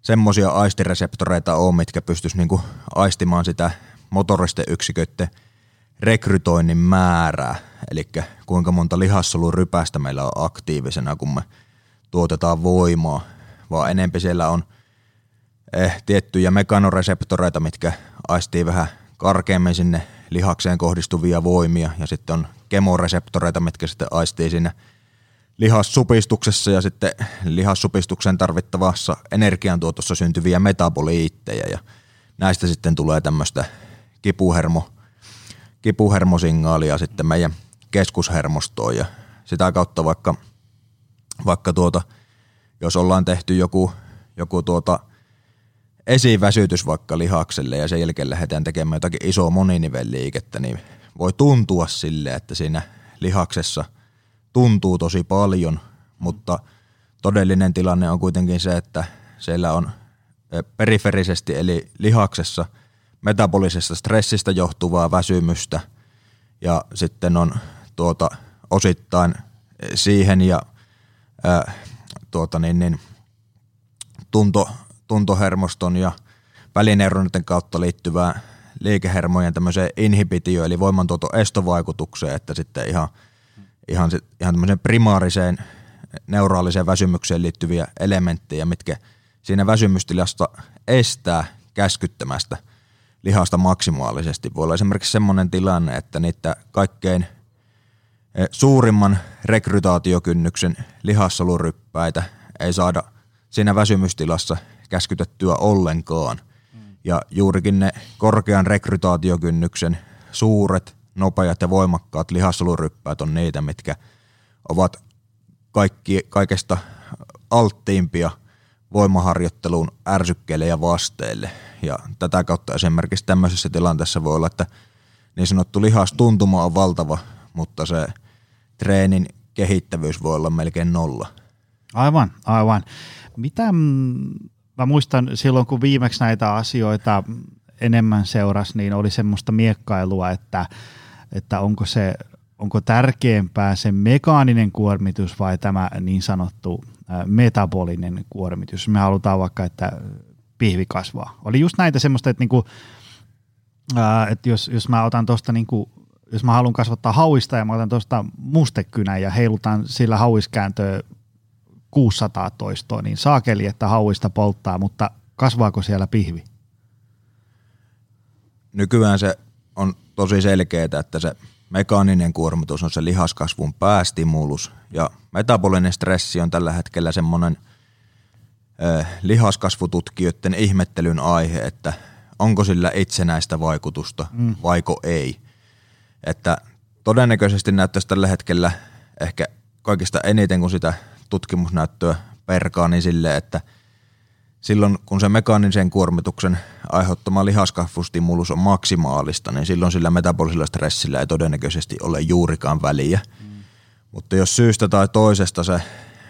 C: semmoisia aistireseptoreita ole, mitkä pystyisi niinku aistimaan sitä motoristen yksiköiden rekrytoinnin määrää, eli kuinka monta lihassolurypästä meillä on aktiivisena, kun me tuotetaan voimaa, vaan enempi siellä on eh, tiettyjä mekanoreseptoreita, mitkä aistii vähän karkeammin sinne lihakseen kohdistuvia voimia, ja sitten on kemoreseptoreita, mitkä sitten aistii sinne lihassupistuksessa ja sitten lihassupistuksen tarvittavassa energiantuotossa syntyviä metaboliitteja. Ja näistä sitten tulee tämmöistä kipuhermo, kipuhermosignaalia sitten meidän keskushermostoon. Ja sitä kautta vaikka vaikka tuota, jos ollaan tehty joku, joku tuota esiväsytys vaikka lihakselle ja sen jälkeen lähdetään tekemään jotakin isoa moninivelliikettä, niin voi tuntua sille, että siinä lihaksessa tuntuu tosi paljon, mutta todellinen tilanne on kuitenkin se, että siellä on periferisesti eli lihaksessa metabolisesta stressistä johtuvaa väsymystä ja sitten on tuota, osittain siihen ja ää, tuota niin, niin, tunto, tuntohermoston ja välineuroniten kautta liittyvää liikehermojen tämmöiseen inhibitio eli voimantuoto estovaikutukseen, että sitten ihan, ihan, ihan tämmöiseen primaariseen neuraaliseen väsymykseen liittyviä elementtejä, mitkä siinä väsymystilasta estää käskyttämästä lihasta maksimaalisesti. Voi olla esimerkiksi semmoinen tilanne, että niitä kaikkein e, suurimman rekrytaatiokynnyksen lihassaluryppäitä ei saada siinä väsymystilassa käskytettyä ollenkaan. Ja juurikin ne korkean rekrytaatiokynnyksen suuret, nopeat ja voimakkaat lihassaluryppäät on niitä, mitkä ovat kaikki, kaikesta alttiimpia voimaharjoitteluun ärsykkeille ja vasteille. Ja tätä kautta esimerkiksi tämmöisessä tilanteessa voi olla, että niin sanottu lihastuntuma on valtava, mutta se treenin kehittävyys voi olla melkein nolla.
B: Aivan, aivan. Mitä mä muistan silloin, kun viimeksi näitä asioita enemmän seurasi, niin oli semmoista miekkailua, että, että onko se onko tärkeämpää se mekaaninen kuormitus vai tämä niin sanottu metabolinen kuormitus. Me halutaan vaikka, että pihvi kasvaa. Oli just näitä semmoista, että, niinku, että jos, jos mä otan tuosta niinku, jos mä haluan kasvattaa hauista ja mä otan tuosta mustekynän ja heilutan sillä hauiskääntöä 600 toistoa, niin saakeli, että hauista polttaa, mutta kasvaako siellä pihvi?
C: Nykyään se on tosi selkeää, että se mekaaninen kuormitus on se lihaskasvun päästimulus ja metabolinen stressi on tällä hetkellä semmoinen eh, lihaskasvututkijoiden ihmettelyn aihe, että onko sillä itsenäistä vaikutusta mm. vaiko ei. Että todennäköisesti näyttäisi tällä hetkellä ehkä kaikista eniten, kun sitä tutkimusnäyttöä perkaa, niin sille, että silloin kun se mekaanisen kuormituksen aiheuttama lihaskasvustimulus on maksimaalista, niin silloin sillä metabolisella stressillä ei todennäköisesti ole juurikaan väliä. Mm. Mutta jos syystä tai toisesta se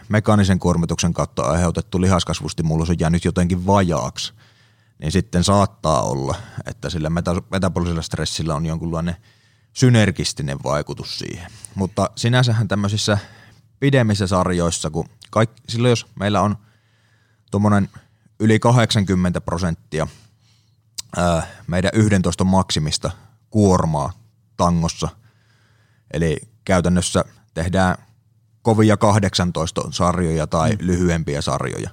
C: mekaanisen kuormituksen kautta aiheutettu lihaskasvustimulus on jäänyt jotenkin vajaaksi, niin sitten saattaa olla, että sillä meta- metabolisella stressillä on jonkunlainen synergistinen vaikutus siihen. Mutta sinänsähän tämmöisissä pidemmissä sarjoissa, kun kaikki, silloin jos meillä on tuommoinen yli 80 prosenttia meidän 11 maksimista kuormaa tangossa, eli käytännössä tehdään kovia 18 sarjoja tai mm. lyhyempiä sarjoja,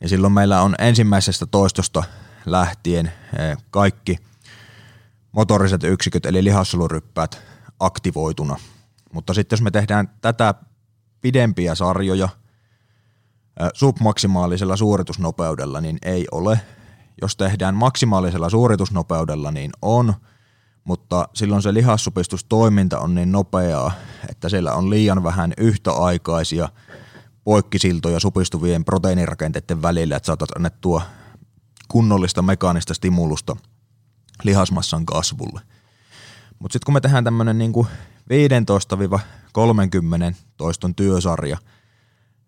C: niin silloin meillä on ensimmäisestä toistosta lähtien kaikki motoriset yksiköt eli lihassoluryppäät aktivoituna. Mutta sitten jos me tehdään tätä pidempiä sarjoja submaksimaalisella suoritusnopeudella, niin ei ole. Jos tehdään maksimaalisella suoritusnopeudella, niin on, mutta silloin se lihassupistustoiminta on niin nopeaa, että siellä on liian vähän yhtäaikaisia poikkisiltoja supistuvien proteiinirakenteiden välillä, että saatat annettua kunnollista mekaanista stimulusta lihasmassan kasvulle. Mutta sitten kun me tehdään tämmöinen niinku 15-30 toiston työsarja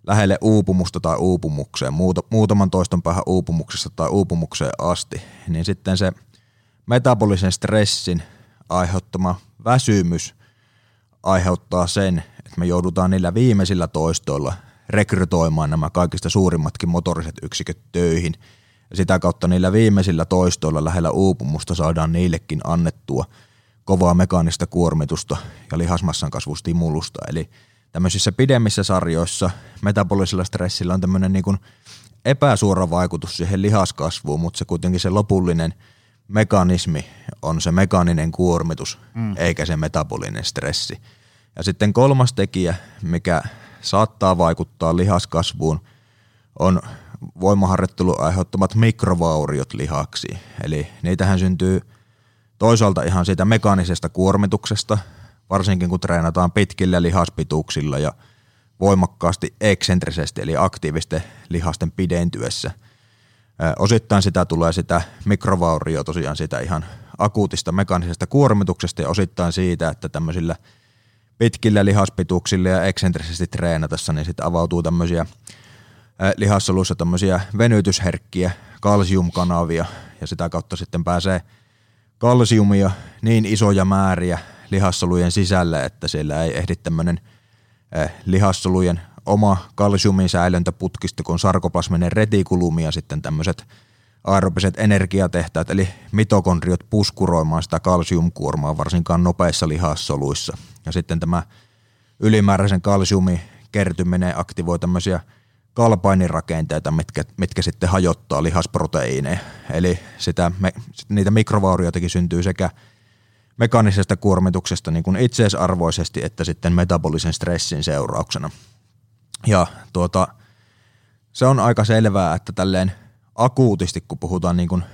C: lähelle uupumusta tai uupumukseen, muutaman toiston päähän uupumuksesta tai uupumukseen asti, niin sitten se metabolisen stressin aiheuttama väsymys aiheuttaa sen, että me joudutaan niillä viimeisillä toistoilla rekrytoimaan nämä kaikista suurimmatkin motoriset yksiköt töihin. Ja sitä kautta niillä viimeisillä toistoilla lähellä uupumusta saadaan niillekin annettua – kovaa mekaanista kuormitusta ja lihasmassan kasvustimulusta. Eli tämmöisissä pidemmissä sarjoissa metabolisella stressillä on tämmöinen niin kuin epäsuora vaikutus siihen lihaskasvuun, mutta se kuitenkin se lopullinen mekanismi on se mekaaninen kuormitus, mm. eikä se metabolinen stressi. Ja sitten kolmas tekijä, mikä saattaa vaikuttaa lihaskasvuun, on voimaharjoittelu aiheuttamat mikrovauriot lihaksi. Eli niitähän syntyy – Toisaalta ihan siitä mekaanisesta kuormituksesta, varsinkin kun treenataan pitkillä lihaspituuksilla ja voimakkaasti eksentrisesti eli aktiivisten lihasten pidentyessä. Osittain sitä tulee sitä mikrovaurio tosiaan sitä ihan akuutista mekaanisesta kuormituksesta ja osittain siitä, että tämmöisillä pitkillä lihaspituuksilla ja eksentrisesti treenatessa, niin sitten avautuu tämmöisiä lihassoluissa tämmöisiä venytysherkkiä kalsiumkanavia ja sitä kautta sitten pääsee kalsiumia niin isoja määriä lihassolujen sisälle, että siellä ei ehdi tämmöinen lihassolujen oma kalsiumin säilöntäputkisto, kun sarkoplasminen retikulumi ja sitten tämmöiset aerobiset energiatehtaat, eli mitokondriot puskuroimaan sitä kalsiumkuormaa varsinkaan nopeissa lihassoluissa. Ja sitten tämä ylimääräisen kalsiumin kertyminen aktivoi tämmöisiä kalpainirakenteita, mitkä, mitkä sitten hajottaa lihasproteiineja. Eli sitä, me, niitä mikrovaurioitakin syntyy sekä mekaanisesta kuormituksesta niin kuin itseisarvoisesti että sitten metabolisen stressin seurauksena. Ja tuota, se on aika selvää, että tälleen akuutisti, kun puhutaan niin kuin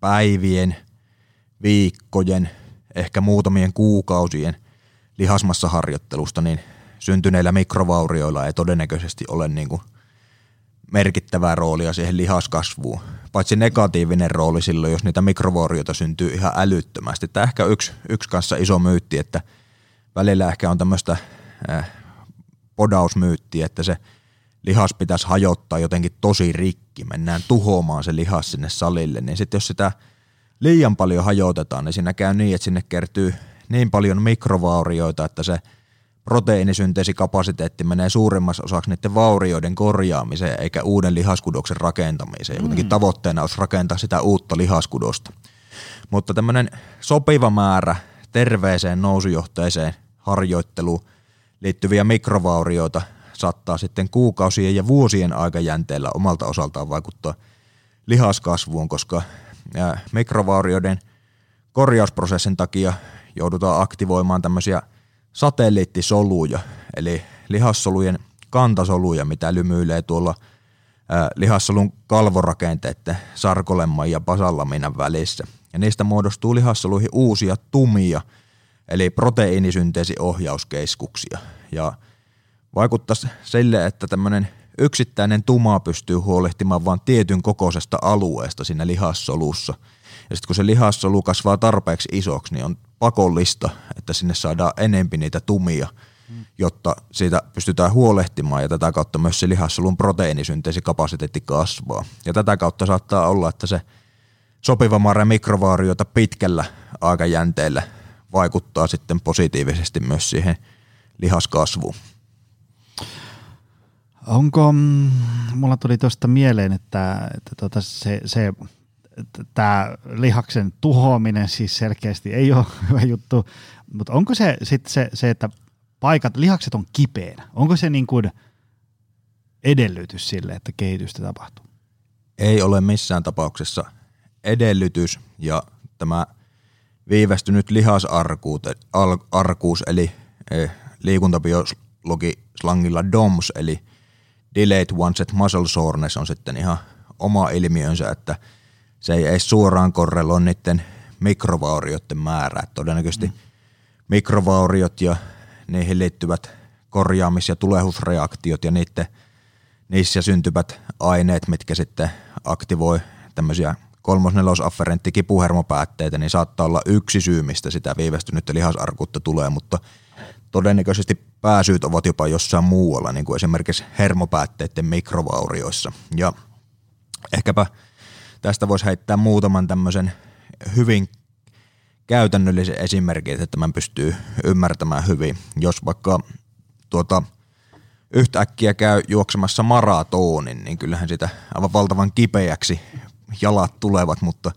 C: päivien, viikkojen, ehkä muutamien kuukausien lihasmassaharjoittelusta, niin syntyneillä mikrovaurioilla ei todennäköisesti ole niin kuin merkittävää roolia siihen lihaskasvuun. Paitsi negatiivinen rooli silloin, jos niitä mikrovaurioita syntyy ihan älyttömästi. Tämä ehkä yksi, yksi kanssa iso myytti, että välillä ehkä on tämmöistä äh, podausmyyttiä, että se lihas pitäisi hajottaa jotenkin tosi rikki, mennään tuhoamaan se lihas sinne salille, niin sitten jos sitä liian paljon hajotetaan, niin siinä käy niin, että sinne kertyy niin paljon mikrovaurioita, että se – proteiinisynteesikapasiteetti menee suurimmassa osaksi niiden vaurioiden korjaamiseen eikä uuden lihaskudoksen rakentamiseen. Kuitenkin mm. tavoitteena olisi rakentaa sitä uutta lihaskudosta. Mutta tämmöinen sopiva määrä terveeseen nousujohteeseen harjoitteluun liittyviä mikrovaurioita saattaa sitten kuukausien ja vuosien aikajänteellä omalta osaltaan vaikuttaa lihaskasvuun, koska mikrovaurioiden korjausprosessin takia joudutaan aktivoimaan tämmöisiä – satelliittisoluja, eli lihassolujen kantasoluja, mitä lymyilee tuolla ää, lihassolun kalvorakenteiden sarkolemman ja basallaminan välissä. Ja niistä muodostuu lihassoluihin uusia tumia, eli proteiinisynteesiohjauskeskuksia. Ja vaikuttaisi sille, että tämmöinen yksittäinen tuma pystyy huolehtimaan vain tietyn kokoisesta alueesta siinä lihassolussa. Ja sitten kun se lihassolu kasvaa tarpeeksi isoksi, niin on pakollista, että sinne saadaan enempi niitä tumia, jotta siitä pystytään huolehtimaan ja tätä kautta myös se lihassolun proteiinisynteesikapasiteetti kasvaa. Ja tätä kautta saattaa olla, että se sopiva määrä mikrovaarioita pitkällä aikajänteellä vaikuttaa sitten positiivisesti myös siihen lihaskasvuun.
B: Onko, mm, mulla tuli tuosta mieleen, että, että tota se, se tämä lihaksen tuhoaminen siis selkeästi ei ole [laughs] hyvä juttu, mutta onko se sitten se, se, että paikat, lihakset on kipeänä, onko se niin kuin edellytys sille, että kehitystä tapahtuu?
C: Ei ole missään tapauksessa edellytys ja tämä viivästynyt lihasarkuus eli eh, liikuntabiologi slangilla DOMS eli Delayed Onset Muscle Soreness on sitten ihan oma ilmiönsä, että – se ei edes suoraan korreloi niiden mikrovaurioiden määrää. Todennäköisesti mm. mikrovauriot ja niihin liittyvät korjaamis- ja tulehusreaktiot ja niiden, niissä syntyvät aineet, mitkä sitten aktivoi tämmöisiä kolmosnelosafferentti kipuhermopäätteitä, niin saattaa olla yksi syy, mistä sitä viivästynyttä lihasarkuutta tulee, mutta todennäköisesti pääsyyt ovat jopa jossain muualla, niin kuin esimerkiksi hermopäätteiden mikrovaurioissa. Ja ehkäpä Tästä voisi heittää muutaman tämmöisen hyvin käytännöllisen esimerkin, että tämän pystyy ymmärtämään hyvin. Jos vaikka tuota, yhtäkkiä käy juoksemassa maratonin, niin kyllähän sitä aivan valtavan kipeäksi jalat tulevat, mutta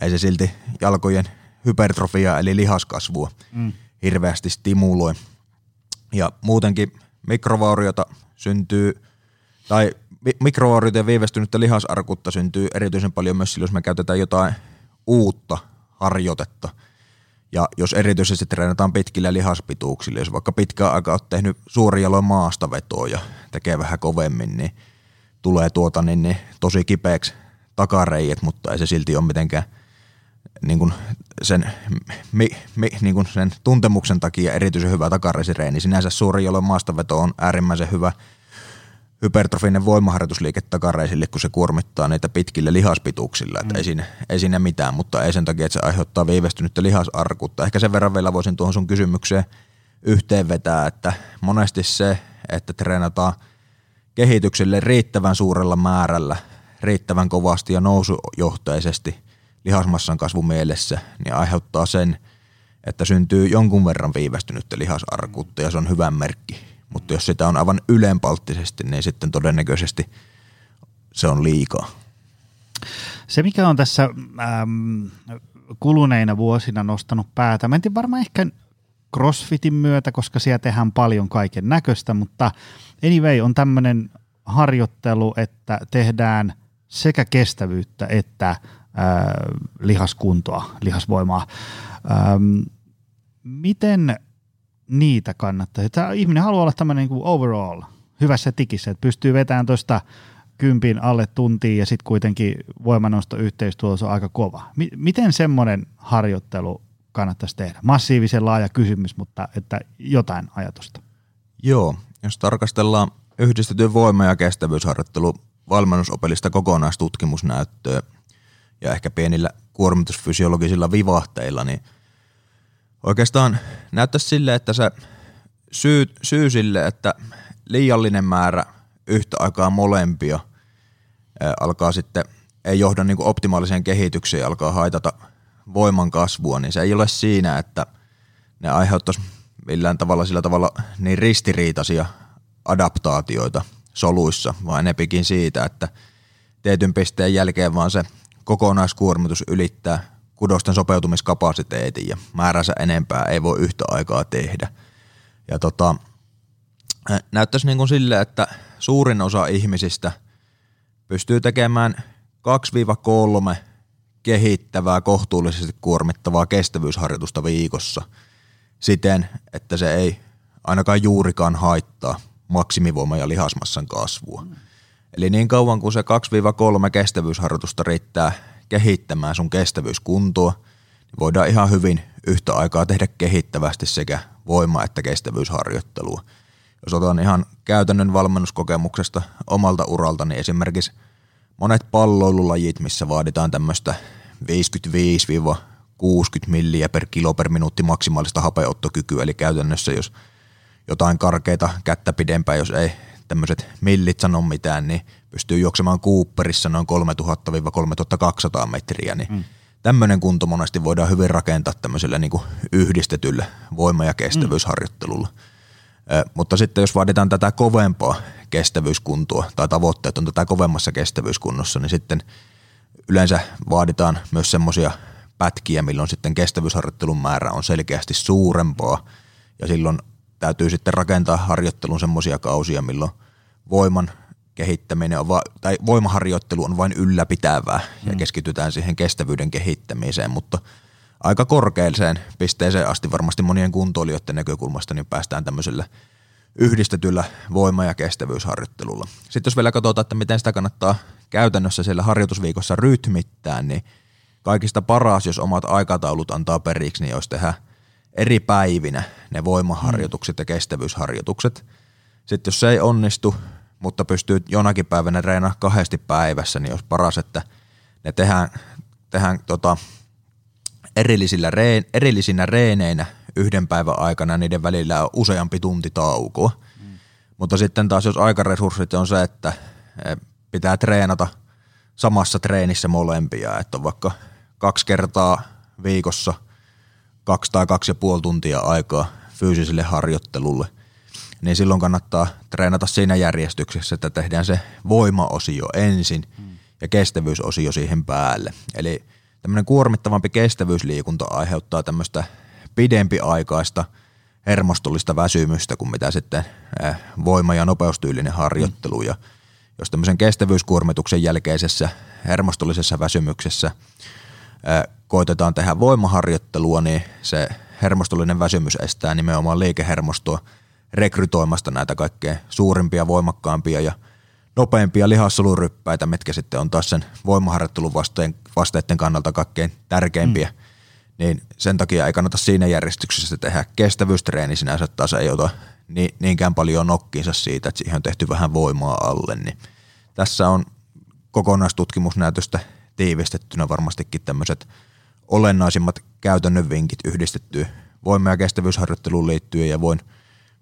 C: ei se silti jalkojen hypertrofia eli lihaskasvua mm. hirveästi stimuloi. Ja muutenkin mikrovauriota syntyy, tai mikrovaurioita ja viivästynyttä lihasarkutta syntyy erityisen paljon myös silloin, jos me käytetään jotain uutta harjoitetta. Ja jos erityisesti treenataan pitkillä lihaspituuksilla, jos vaikka pitkään aikaa olet tehnyt suorijaloin ja tekee vähän kovemmin, niin tulee tuota niin, niin tosi kipeäksi takareijät, mutta ei se silti ole mitenkään niin kuin sen, mi, mi, niin kuin sen tuntemuksen takia erityisen hyvä takareisireeni. Sinänsä suuri, jolloin maastaveto on äärimmäisen hyvä hypertrofinen voimaharjoitusliike takareisille, kun se kuormittaa niitä pitkillä lihaspituuksilla. Mm. Että ei, siinä, ei siinä mitään, mutta ei sen takia, että se aiheuttaa viivästynyttä lihasarkuutta. Ehkä sen verran vielä voisin tuohon sun kysymykseen yhteenvetää, että monesti se, että treenataan kehitykselle riittävän suurella määrällä, riittävän kovasti ja nousujohteisesti – lihasmassan kasvu mielessä, niin aiheuttaa sen, että syntyy jonkun verran viivästynyttä lihasarkuutta ja se on hyvä merkki. Mutta jos sitä on aivan ylenpalttisesti, niin sitten todennäköisesti se on liikaa.
B: Se, mikä on tässä ähm, kuluneina vuosina nostanut päätä, mä en tiedä varmaan ehkä CrossFitin myötä, koska siellä tehdään paljon kaiken näköistä, mutta anyway on tämmöinen harjoittelu, että tehdään sekä kestävyyttä että ää, lihaskuntoa, lihasvoimaa. Ähm, miten niitä kannattaa? Tämä ihminen haluaa olla tämmöinen niin overall hyvässä tikissä, että pystyy vetämään tuosta kympin alle tuntiin ja sitten kuitenkin voimanosto yhteistulos on aika kova. M- miten semmoinen harjoittelu kannattaisi tehdä? Massiivisen laaja kysymys, mutta että jotain ajatusta.
C: Joo, jos tarkastellaan yhdistetyn voima- ja kestävyysharjoittelu valmennusopelista kokonaistutkimusnäyttöä, ja ehkä pienillä kuormitusfysiologisilla vivahteilla, niin oikeastaan näyttäisi sille, että se syy, syy sille, että liiallinen määrä yhtä aikaa molempia alkaa sitten, ei johda niin optimaaliseen kehitykseen, alkaa haitata voiman kasvua, niin se ei ole siinä, että ne aiheuttaisi millään tavalla sillä tavalla niin ristiriitaisia adaptaatioita soluissa, vaan enempikin siitä, että tietyn pisteen jälkeen vaan se kokonaiskuormitus ylittää kudosten sopeutumiskapasiteetin ja määränsä enempää ei voi yhtä aikaa tehdä. Ja tota, näyttäisi niin kuin sille, että suurin osa ihmisistä pystyy tekemään 2-3 kehittävää, kohtuullisesti kuormittavaa kestävyysharjoitusta viikossa siten, että se ei ainakaan juurikaan haittaa maksimivoima- ja lihasmassan kasvua. Eli niin kauan kuin se 2-3 kestävyysharjoitusta riittää kehittämään sun kestävyyskuntoa, niin voidaan ihan hyvin yhtä aikaa tehdä kehittävästi sekä voima- että kestävyysharjoittelua. Jos otan ihan käytännön valmennuskokemuksesta omalta uralta, niin esimerkiksi monet palloilulajit, missä vaaditaan tämmöistä 55-60 milliä per kilo per minuutti maksimaalista hapeottokykyä, eli käytännössä jos jotain karkeita kättä pidempään, jos ei tämmöiset millit sano mitään, niin pystyy juoksemaan Cooperissa noin 3000-3200 metriä, niin mm. tämmöinen kunto monesti voidaan hyvin rakentaa tämmöisellä niin kuin yhdistetyllä voima- ja kestävyysharjoittelulla. Mm. mutta sitten jos vaaditaan tätä kovempaa kestävyyskuntoa tai tavoitteet on tätä kovemmassa kestävyyskunnossa, niin sitten yleensä vaaditaan myös semmoisia pätkiä, milloin sitten kestävyysharjoittelun määrä on selkeästi suurempaa ja silloin täytyy sitten rakentaa harjoittelun semmoisia kausia, milloin voiman kehittäminen on va- tai voimaharjoittelu on vain ylläpitävää mm. ja keskitytään siihen kestävyyden kehittämiseen, mutta aika korkealliseen pisteeseen asti varmasti monien kuntoilijoiden näkökulmasta niin päästään tämmöisellä yhdistetyllä voima- ja kestävyysharjoittelulla. Sitten jos vielä katsotaan, että miten sitä kannattaa käytännössä siellä harjoitusviikossa rytmittää, niin kaikista paras, jos omat aikataulut antaa periksi, niin jos tehdään eri päivinä ne voimaharjoitukset ja kestävyysharjoitukset. Sitten jos se ei onnistu, mutta pystyy jonakin päivänä reenaa kahdesti päivässä, niin olisi paras, että ne tehdään, tehdään tota, erillisillä reen, erillisinä reeneinä yhden päivän aikana, niiden välillä on useampi tunti taukoa. Mm. Mutta sitten taas jos aikaresurssit on se, että e, pitää treenata samassa treenissä molempia, että on vaikka kaksi kertaa viikossa – kaksi tai kaksi ja puoli tuntia aikaa fyysiselle harjoittelulle, niin silloin kannattaa treenata siinä järjestyksessä, että tehdään se voimaosio ensin ja kestävyysosio siihen päälle. Eli tämmöinen kuormittavampi kestävyysliikunta aiheuttaa tämmöistä pidempiaikaista hermostollista väsymystä kuin mitä sitten voima- ja nopeustyylinen harjoittelu. Ja jos tämmöisen kestävyyskuormituksen jälkeisessä hermostollisessa väsymyksessä koitetaan tehdä voimaharjoittelua, niin se hermostollinen väsymys estää nimenomaan liikehermostoa rekrytoimasta näitä kaikkein suurimpia, voimakkaampia ja nopeimpia lihassoluryppäitä, mitkä sitten on taas sen voimaharjoittelun vasteen, vasteiden kannalta kaikkein tärkeimpiä. Mm. niin sen takia ei kannata siinä järjestyksessä tehdä. Kestävyystreeni sinänsä taas ei ota niinkään paljon nokkiinsa siitä, että siihen on tehty vähän voimaa alle. Niin tässä on kokonaistutkimusnäytöstä tiivistettynä varmastikin tämmöiset olennaisimmat käytännön vinkit yhdistettyä voima- ja kestävyysharjoitteluun liittyen ja voin,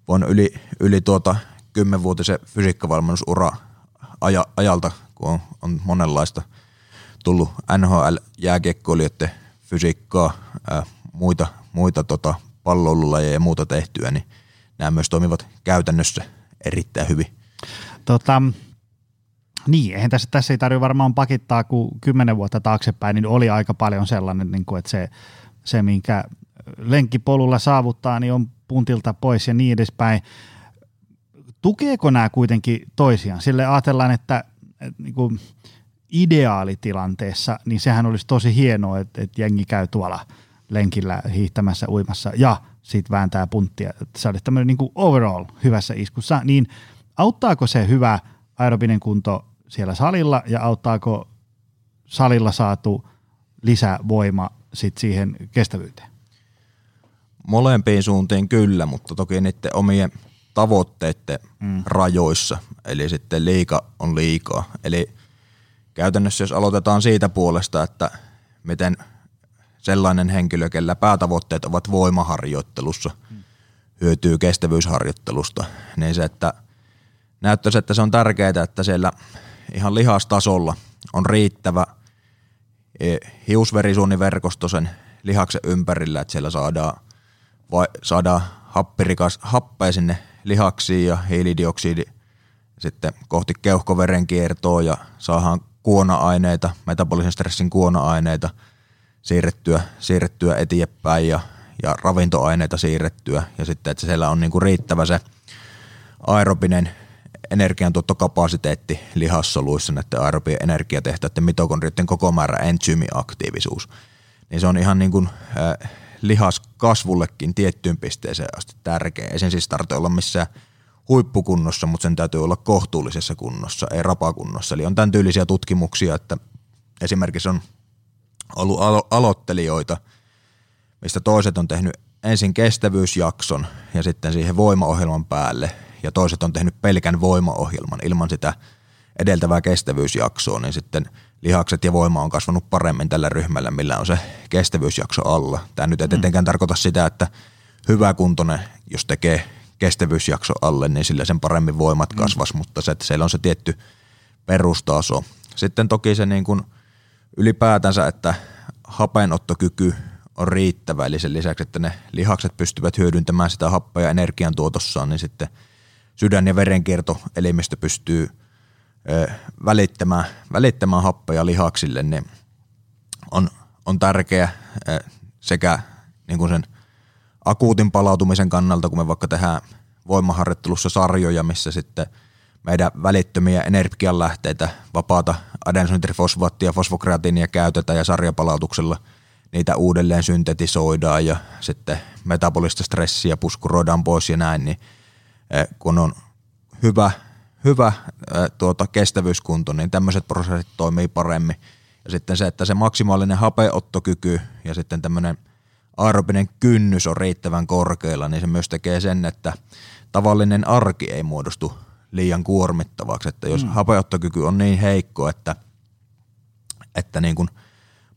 C: voin yli, yli tuota kymmenvuotisen fysiikkavalmennusura aja, ajalta, kun on, on monenlaista tullut NHL-jääkiekkoilijoiden fysiikkaa, ää, muita, muita tota, palloilulajeja ja muuta tehtyä, niin nämä myös toimivat käytännössä erittäin hyvin.
B: Tota, niin, eihän tässä, tässä ei tarvitse varmaan pakittaa, kun kymmenen vuotta taaksepäin, niin oli aika paljon sellainen, niin kuin, että se, se, minkä lenkkipolulla saavuttaa, niin on puntilta pois ja niin edespäin. Tukeeko nämä kuitenkin toisiaan? Sille ajatellaan, että, että niin kuin ideaalitilanteessa, niin sehän olisi tosi hienoa, että, että jengi käy tuolla lenkillä hiihtämässä, uimassa ja sitten vääntää punttia. Se olisi tämmöinen niin overall hyvässä iskussa. Niin auttaako se hyvä aerobinen kunto siellä salilla ja auttaako salilla saatu lisävoima sit siihen kestävyyteen?
C: Molempiin suuntiin kyllä, mutta toki niiden omien tavoitteiden mm. rajoissa. Eli sitten liika on liikaa. Eli käytännössä jos aloitetaan siitä puolesta, että miten sellainen henkilö, kellä päätavoitteet ovat voimaharjoittelussa, mm. hyötyy kestävyysharjoittelusta, niin se, että näyttäisi, että se on tärkeää, että siellä ihan lihastasolla on riittävä e, hiusverisuoniverkosto sen lihaksen ympärillä, että siellä saadaan, vai, saadaan happirikas, happea sinne lihaksiin ja hiilidioksidi sitten kohti keuhkoverenkiertoa ja saadaan kuona-aineita, metabolisen stressin kuona-aineita siirrettyä, siirrettyä eteenpäin ja, ja ravintoaineita siirrettyä ja sitten, että siellä on niinku riittävä se aerobinen energiantuottokapasiteetti lihassoluissa näiden aerobien energiatehtäiden mitokondrioiden koko määrä entsyymiaktiivisuus. Niin se on ihan niin kuin, äh, lihaskasvullekin tiettyyn pisteeseen asti tärkeä. Ei sen siis tarvitse olla missään huippukunnossa, mutta sen täytyy olla kohtuullisessa kunnossa, ei rapakunnossa. Eli on tämän tyylisiä tutkimuksia, että esimerkiksi on ollut alo- aloittelijoita, mistä toiset on tehnyt ensin kestävyysjakson ja sitten siihen voimaohjelman päälle ja toiset on tehnyt pelkän voimaohjelman ilman sitä edeltävää kestävyysjaksoa, niin sitten lihakset ja voima on kasvanut paremmin tällä ryhmällä, millä on se kestävyysjakso alla. Tämä nyt ei mm. tietenkään mm. tarkoita sitä, että hyvä kuntoinen, jos tekee kestävyysjakso alle, niin sillä sen paremmin voimat mm. kasvas, mm. mutta se, että siellä on se tietty perustaso. Sitten toki se niin kuin ylipäätänsä, että hapenottokyky on riittävä, eli sen lisäksi, että ne lihakset pystyvät hyödyntämään sitä happea energiantuotossaan, niin sitten – sydän- ja verenkiertoelimistö pystyy välittämään, välittämään happeja lihaksille, niin on, on tärkeä sekä niin kuin sen akuutin palautumisen kannalta, kun me vaikka tehdään voimaharjoittelussa sarjoja, missä sitten meidän välittömiä energianlähteitä, vapaata adensonitrifosfaattia, fosfokreatiinia käytetään ja sarjapalautuksella niitä uudelleen syntetisoidaan ja sitten metabolista stressiä puskuroidaan pois ja näin, niin kun on hyvä, hyvä eh, tuota, kestävyyskunto, niin tämmöiset prosessit toimii paremmin. Ja sitten se, että se maksimaalinen hapeottokyky ja sitten tämmöinen aerobinen kynnys on riittävän korkealla, niin se myös tekee sen, että tavallinen arki ei muodostu liian kuormittavaksi. Että jos mm. hapeottokyky on niin heikko, että, että niin kuin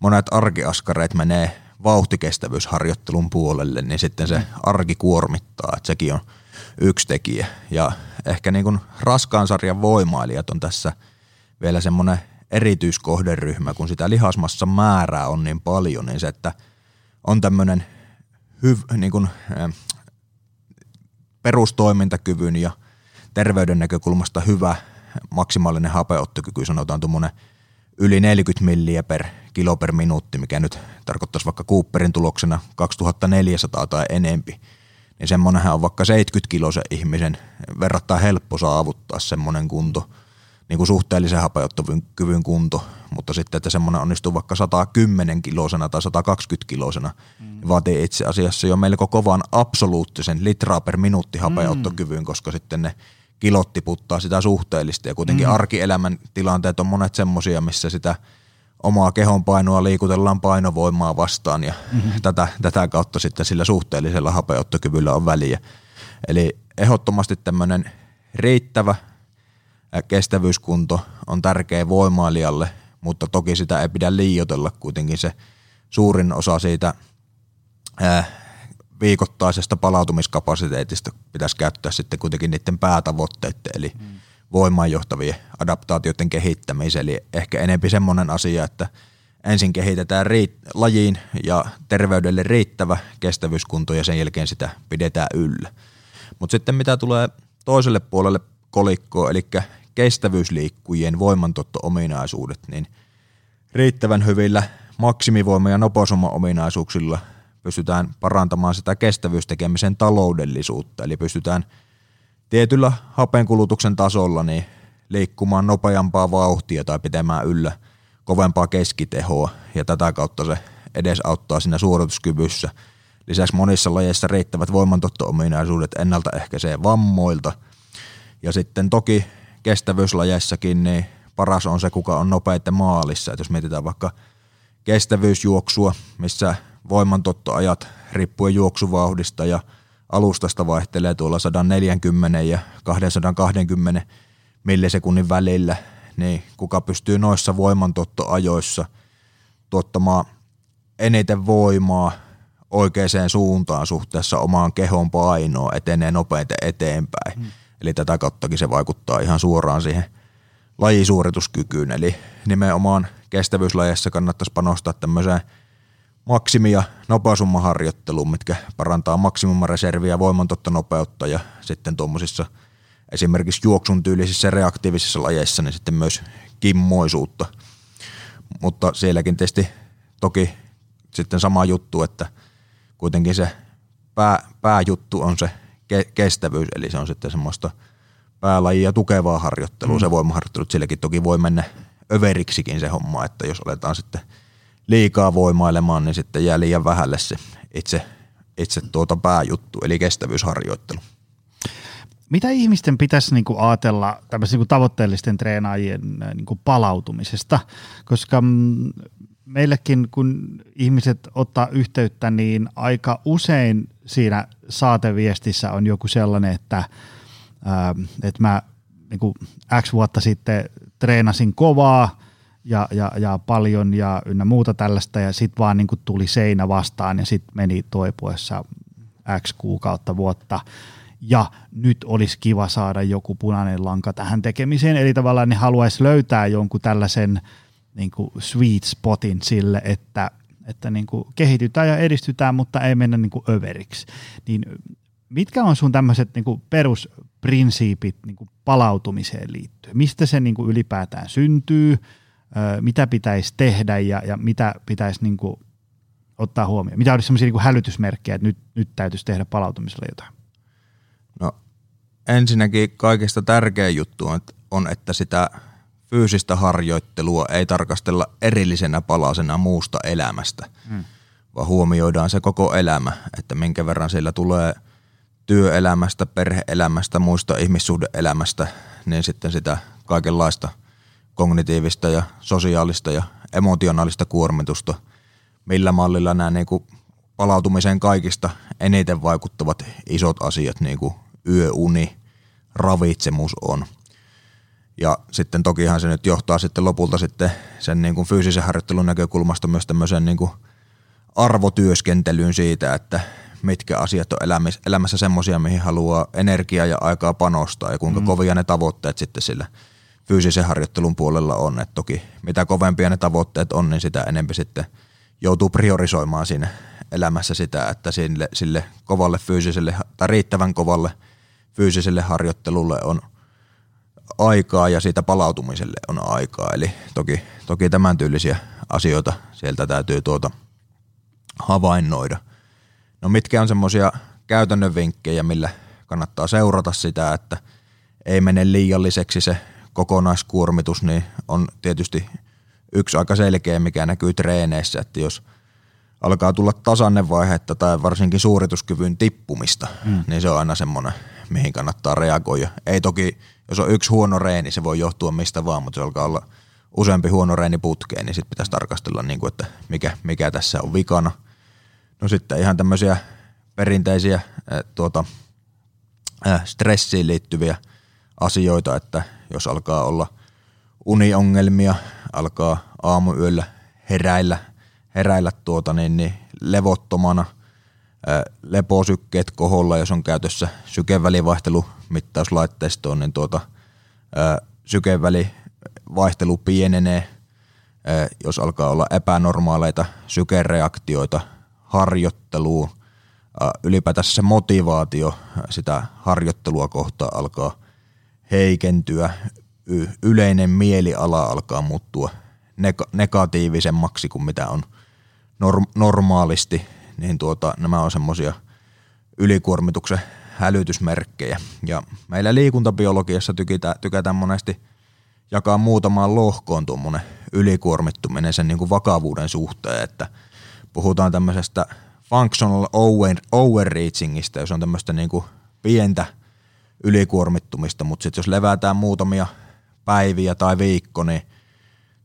C: monet arkiaskareet menee vauhtikestävyysharjoittelun puolelle, niin sitten se mm. arki kuormittaa. Että sekin on – yksi tekijä. Ja ehkä niin kuin raskaan sarjan voimailijat on tässä vielä semmoinen erityiskohderyhmä, kun sitä lihasmassa määrää on niin paljon, niin se, että on tämmöinen hyv, niin kuin, äh, perustoimintakyvyn ja terveyden näkökulmasta hyvä maksimaalinen hapeottokyky, sanotaan tuommoinen yli 40 milliä per kilo per minuutti, mikä nyt tarkoittaisi vaikka Cooperin tuloksena 2400 tai enempi – niin semmoinenhan on vaikka 70 kilosen ihmisen verrattain helppo saavuttaa semmoinen kunto, niin kuin suhteellisen hapeuttokyvyn kunto, mutta sitten, että semmoinen onnistuu vaikka 110 kilosena tai 120 kilosena, mm. Niin vaatii itse asiassa jo melko kovan absoluuttisen litraa per minuutti hapeuttokyvyn, mm. koska sitten ne kilot tiputtaa sitä suhteellista ja kuitenkin mm. arkielämän tilanteet on monet semmoisia, missä sitä omaa kehon painoa liikutellaan painovoimaa vastaan ja mm-hmm. tätä, tätä kautta sitten sillä suhteellisella hapeuttokyvyllä on väliä. Eli ehdottomasti tämmöinen riittävä kestävyyskunto on tärkeä voimailijalle, mutta toki sitä ei pidä liioitella kuitenkin se suurin osa siitä ää, viikoittaisesta palautumiskapasiteetista pitäisi käyttää sitten kuitenkin niiden päätavoitteiden, eli mm. Voimaan johtavien adaptaatioiden kehittämiseen. Eli ehkä enempi semmoinen asia, että ensin kehitetään riit- lajiin ja terveydelle riittävä kestävyyskunto ja sen jälkeen sitä pidetään yllä. Mutta sitten mitä tulee toiselle puolelle kolikkoa, eli kestävyysliikkujien voimantotto-ominaisuudet, niin riittävän hyvillä maksimivoima- ja nopeusoma-ominaisuuksilla pystytään parantamaan sitä kestävyystekemisen taloudellisuutta, eli pystytään tietyllä hapenkulutuksen tasolla niin liikkumaan nopeampaa vauhtia tai pitämään yllä kovempaa keskitehoa, ja tätä kautta se edesauttaa siinä suorituskyvyssä. Lisäksi monissa lajeissa riittävät voimantotto-ominaisuudet ennaltaehkäisee vammoilta, ja sitten toki kestävyyslajeissakin niin paras on se, kuka on nopeiten maalissa. Et jos mietitään vaikka kestävyysjuoksua, missä voimantottoajat riippuen juoksuvauhdista ja alustasta vaihtelee tuolla 140 ja 220 millisekunnin välillä, niin kuka pystyy noissa voimantottoajoissa tuottamaan eniten voimaa oikeaan suuntaan suhteessa omaan kehon painoon, etenee nopeiten eteenpäin. Hmm. Eli tätä kauttakin se vaikuttaa ihan suoraan siihen lajisuorituskykyyn. Eli nimenomaan kestävyyslajeissa kannattaisi panostaa tämmöiseen maksimi- ja nopeusummaharjoitteluun, mitkä parantaa maksimumareserviä, voimantottonopeutta ja sitten tuommoisissa esimerkiksi juoksun tyylisissä reaktiivisissa lajeissa niin sitten myös kimmoisuutta. Mutta sielläkin tietysti toki sitten sama juttu, että kuitenkin se pää, pääjuttu on se ke- kestävyys, eli se on sitten semmoista päälajia tukevaa harjoittelua, mm. se voimaharjoittelu, silläkin toki voi mennä överiksikin se homma, että jos aletaan sitten liikaa voimailemaan, niin sitten jää liian vähälle se itse, itse tuota pääjuttu, eli kestävyysharjoittelu.
B: Mitä ihmisten pitäisi niinku ajatella tämmöisen niinku tavoitteellisten treenaajien niinku palautumisesta? Koska mm, meillekin, kun ihmiset ottaa yhteyttä, niin aika usein siinä saateviestissä on joku sellainen, että, että mä niin kuin X vuotta sitten treenasin kovaa ja, ja, ja paljon ja ynnä muuta tällaista ja sitten vaan niin kuin tuli seinä vastaan ja sitten meni toipuessa X kuukautta vuotta ja nyt olisi kiva saada joku punainen lanka tähän tekemiseen, eli tavallaan ne haluaisi löytää jonkun tällaisen – niin kuin sweet spotin sille, että, että niin kuin kehitytään ja edistytään, mutta ei mennä niin kuin överiksi. Niin mitkä on sun tämmöiset niin perusprinsiipit niin kuin palautumiseen liittyen? Mistä se niin kuin ylipäätään syntyy? Mitä pitäisi tehdä ja, ja mitä pitäisi niin kuin ottaa huomioon? Mitä olisi sellaisia niin kuin hälytysmerkkejä, että nyt, nyt täytyisi tehdä palautumiselle jotain?
C: No ensinnäkin kaikista tärkein juttu on, on että sitä fyysistä harjoittelua ei tarkastella erillisenä palasena muusta elämästä, hmm. vaan huomioidaan se koko elämä, että minkä verran siellä tulee työelämästä, perheelämästä, muista ihmissuhdeelämästä, niin sitten sitä kaikenlaista kognitiivista ja sosiaalista ja emotionaalista kuormitusta, millä mallilla nämä niin kuin palautumiseen kaikista eniten vaikuttavat isot asiat, niin kuin yöuni, ravitsemus on – ja sitten tokihan se nyt johtaa sitten lopulta sitten sen niin kuin fyysisen harjoittelun näkökulmasta myös tämmöisen niin kuin arvotyöskentelyyn siitä, että mitkä asiat on elämässä semmoisia, mihin haluaa energiaa ja aikaa panostaa ja kuinka mm. kovia ne tavoitteet sitten sillä fyysisen harjoittelun puolella on. Et toki mitä kovempia ne tavoitteet on, niin sitä enemmän sitten joutuu priorisoimaan siinä elämässä sitä, että sille, sille kovalle fyysiselle tai riittävän kovalle fyysiselle harjoittelulle on – aikaa ja siitä palautumiselle on aikaa. Eli toki, toki tämän tyylisiä asioita sieltä täytyy tuota havainnoida. No mitkä on semmoisia käytännön vinkkejä, millä kannattaa seurata sitä, että ei mene liialliseksi se kokonaiskuormitus, niin on tietysti yksi aika selkeä, mikä näkyy treeneissä, että jos alkaa tulla tasanne vaihetta tai varsinkin suorituskyvyn tippumista, mm. niin se on aina semmoinen, mihin kannattaa reagoida. Ei toki jos on yksi huono reeni, se voi johtua mistä vaan, mutta se alkaa olla useampi huono reeni putkeen, niin sitten pitäisi tarkastella, niin kuin, että mikä, mikä tässä on vikana. No sitten ihan tämmöisiä perinteisiä äh, tuota, äh, stressiin liittyviä asioita, että jos alkaa olla uniongelmia, alkaa aamuyöllä heräillä, heräillä tuota, niin, niin levottomana, äh, leposykkeet koholla, jos on käytössä sykevälivaihtelumittauslaitteistoon, niin tuota, äh, sykevälivaihtelu pienenee, äh, jos alkaa olla epänormaaleita sykereaktioita harjoitteluun, ylipäätänsä se motivaatio sitä harjoittelua kohtaan alkaa heikentyä, yleinen mieliala alkaa muuttua negatiivisemmaksi kuin mitä on normaalisti, niin tuota, nämä on semmoisia ylikuormituksen hälytysmerkkejä. Ja meillä liikuntabiologiassa tykätään, tykätään monesti jakaa muutamaan lohkoon tuommoinen ylikuormittuminen sen niin kuin vakavuuden suhteen, että puhutaan tämmöisestä functional over, overreachingista, jos on tämmöistä niin kuin pientä ylikuormittumista, mutta sitten jos levätään muutamia päiviä tai viikko, niin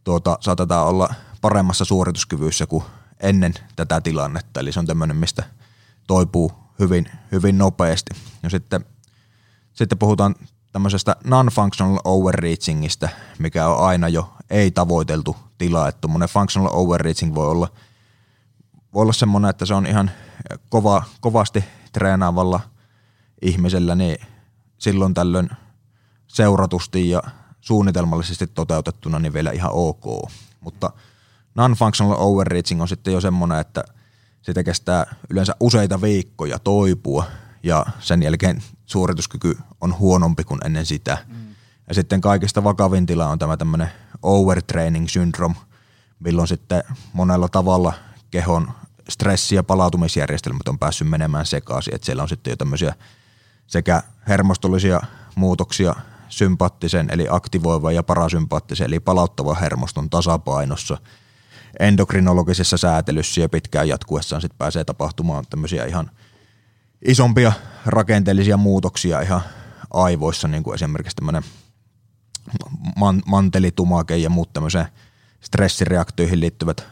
C: tuota, saatetaan olla paremmassa suorituskyvyssä kuin ennen tätä tilannetta. Eli se on tämmöinen, mistä toipuu hyvin, hyvin nopeasti. Ja sitten, sitten puhutaan tämmöisestä non-functional overreachingista, mikä on aina jo ei-tavoiteltu tila. Että functional overreaching voi olla, voi olla semmoinen, että se on ihan kova, kovasti treenaavalla ihmisellä, niin silloin tällöin seuratusti ja suunnitelmallisesti toteutettuna niin vielä ihan ok. Mutta non-functional overreaching on sitten jo semmoinen, että sitä kestää yleensä useita viikkoja toipua ja sen jälkeen suorituskyky on huonompi kuin ennen sitä. Ja sitten kaikista vakavin tila on tämä tämmöinen overtraining syndrome, milloin sitten monella tavalla kehon stressi- ja palautumisjärjestelmät on päässyt menemään sekaisin, että siellä on sitten jo tämmöisiä sekä hermostollisia muutoksia sympaattisen eli aktivoivan ja parasympaattisen eli palauttavan hermoston tasapainossa. Endokrinologisessa säätelyssä ja pitkään jatkuessaan sitten pääsee tapahtumaan tämmöisiä ihan isompia rakenteellisia muutoksia ihan aivoissa, niin kuin esimerkiksi tämmöinen man- mantelitumake ja muut tämmöiseen stressireaktioihin liittyvät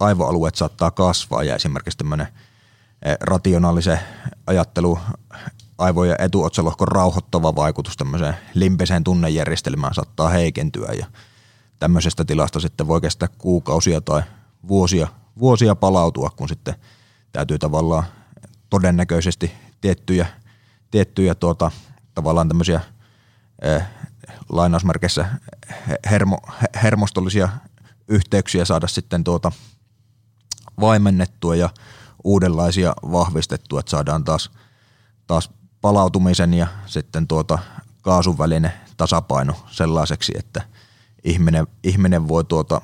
C: aivoalueet saattaa kasvaa. Ja esimerkiksi tämmöinen eh, rationaalisen ajattelu aivojen etuotsalohkon rauhoittava vaikutus tämmöiseen limpeseen tunnejärjestelmään saattaa heikentyä ja tämmöisestä tilasta sitten voi kestää kuukausia tai vuosia, vuosia palautua, kun sitten täytyy tavallaan todennäköisesti tiettyjä, tiettyjä tuota, tavallaan tämmöisiä eh, lainausmerkeissä hermo, hermostollisia yhteyksiä saada sitten tuota vaimennettua ja uudenlaisia vahvistettua, että saadaan taas, taas palautumisen ja sitten tuota kaasun välinen tasapaino sellaiseksi, että ihminen, ihminen voi tuota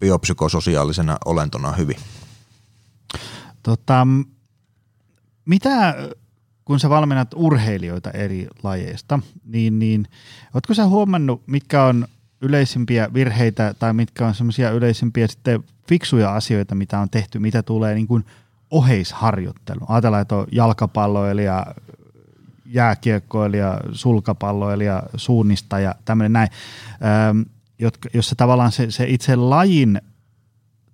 C: biopsykososiaalisena olentona hyvin.
B: Tota, mitä, kun sä valmennat urheilijoita eri lajeista, niin, niin ootko sä huomannut, mitkä on yleisimpiä virheitä tai mitkä on semmoisia yleisimpiä sitten fiksuja asioita, mitä on tehty, mitä tulee niin kuin oheisharjoittelu. Ajatellaan, että on jalkapalloilija, jääkiekkoilija, sulkapalloilija, suunnistaja, tämmöinen näin, jotka, jossa tavallaan se, se itse lajin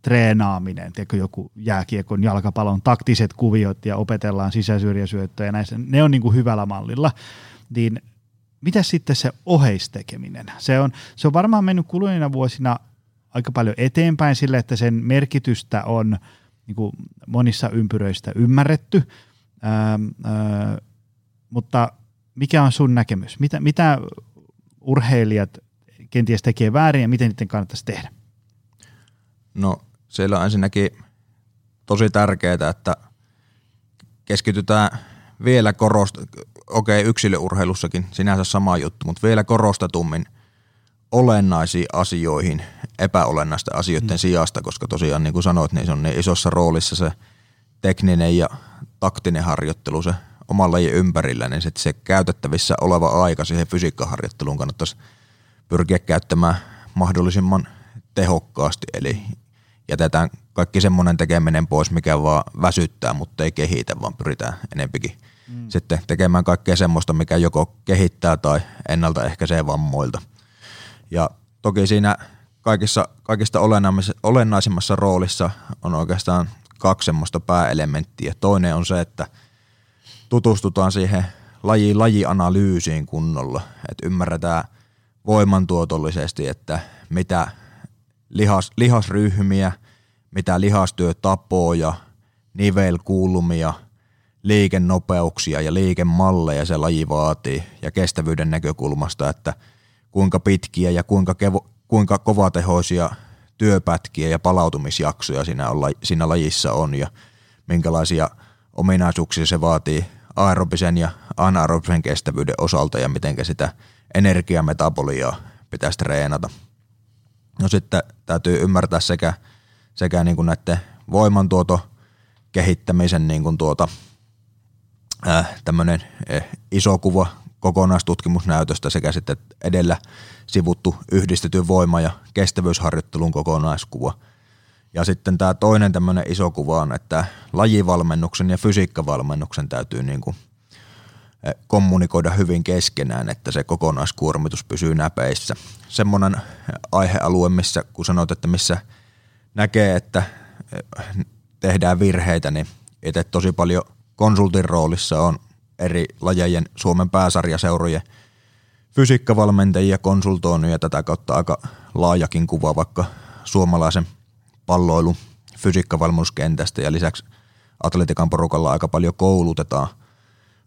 B: treenaaminen, tiedätkö, joku jääkiekon, jalkapallon taktiset kuviot ja opetellaan sisäsyrjäsyöttöjä ja näissä, ne on niin kuin hyvällä mallilla, niin mitä sitten se oheistekeminen? Se on, se on varmaan mennyt kuluneina vuosina aika paljon eteenpäin sille, että sen merkitystä on niin kuin monissa ympyröistä ymmärretty, ähm, äh, mutta mikä on sun näkemys? Mitä, mitä urheilijat kenties tekee väärin ja miten niiden kannattaisi tehdä?
C: No siellä on ensinnäkin tosi tärkeää, että keskitytään vielä korost, okei okay, yksilöurheilussakin sinänsä sama juttu, mutta vielä korostetummin olennaisiin asioihin epäolennaisten asioiden mm. sijasta, koska tosiaan niin kuin sanoit, niin se on niin isossa roolissa se tekninen ja taktinen harjoittelu se oman lajin ympärillä, niin sitten se käytettävissä oleva aika siihen fysiikkaharjoitteluun kannattaisi pyrkiä käyttämään mahdollisimman tehokkaasti, eli jätetään kaikki semmoinen tekeminen pois, mikä vaan väsyttää, mutta ei kehitä, vaan pyritään enempikin mm. sitten tekemään kaikkea semmoista, mikä joko kehittää tai ennaltaehkäisee vammoilta. Ja toki siinä kaikissa, kaikista olennaisimmassa roolissa on oikeastaan kaksi semmoista pääelementtiä. Toinen on se, että tutustutaan siihen laji lajianalyysiin kunnolla, että ymmärretään voimantuotollisesti, että mitä lihas, lihasryhmiä, mitä lihastyötapoja, nivelkulmia, liikennopeuksia ja liikemalleja se laji vaatii ja kestävyyden näkökulmasta, että kuinka pitkiä ja kuinka, kevo, kuinka kovatehoisia työpätkiä ja palautumisjaksoja siinä, on, siinä lajissa on ja minkälaisia ominaisuuksia se vaatii aerobisen ja anaerobisen kestävyyden osalta ja miten sitä energiametaboliaa pitäisi treenata. No sitten täytyy ymmärtää sekä, sekä niin kuin näiden voimantuoto kehittämisen niin kuin tuota, äh, tämmöinen äh, iso kuva kokonaistutkimusnäytöstä sekä sitten edellä sivuttu yhdistetyn voima- ja kestävyysharjoittelun kokonaiskuva. Ja sitten tämä toinen tämmöinen iso kuva on, että lajivalmennuksen ja fysiikkavalmennuksen täytyy niin kuin eh, kommunikoida hyvin keskenään, että se kokonaiskuormitus pysyy näpeissä. Semmoinen aihealue, missä kun sanot, että missä näkee, että eh, tehdään virheitä, niin itse tosi paljon konsultin roolissa on eri lajejen Suomen pääsarjaseurojen fysiikkavalmentajia konsultoinut ja tätä kautta aika laajakin kuva vaikka suomalaisen palloilun fysiikkavalmennuskentästä ja lisäksi atletikan porukalla aika paljon koulutetaan,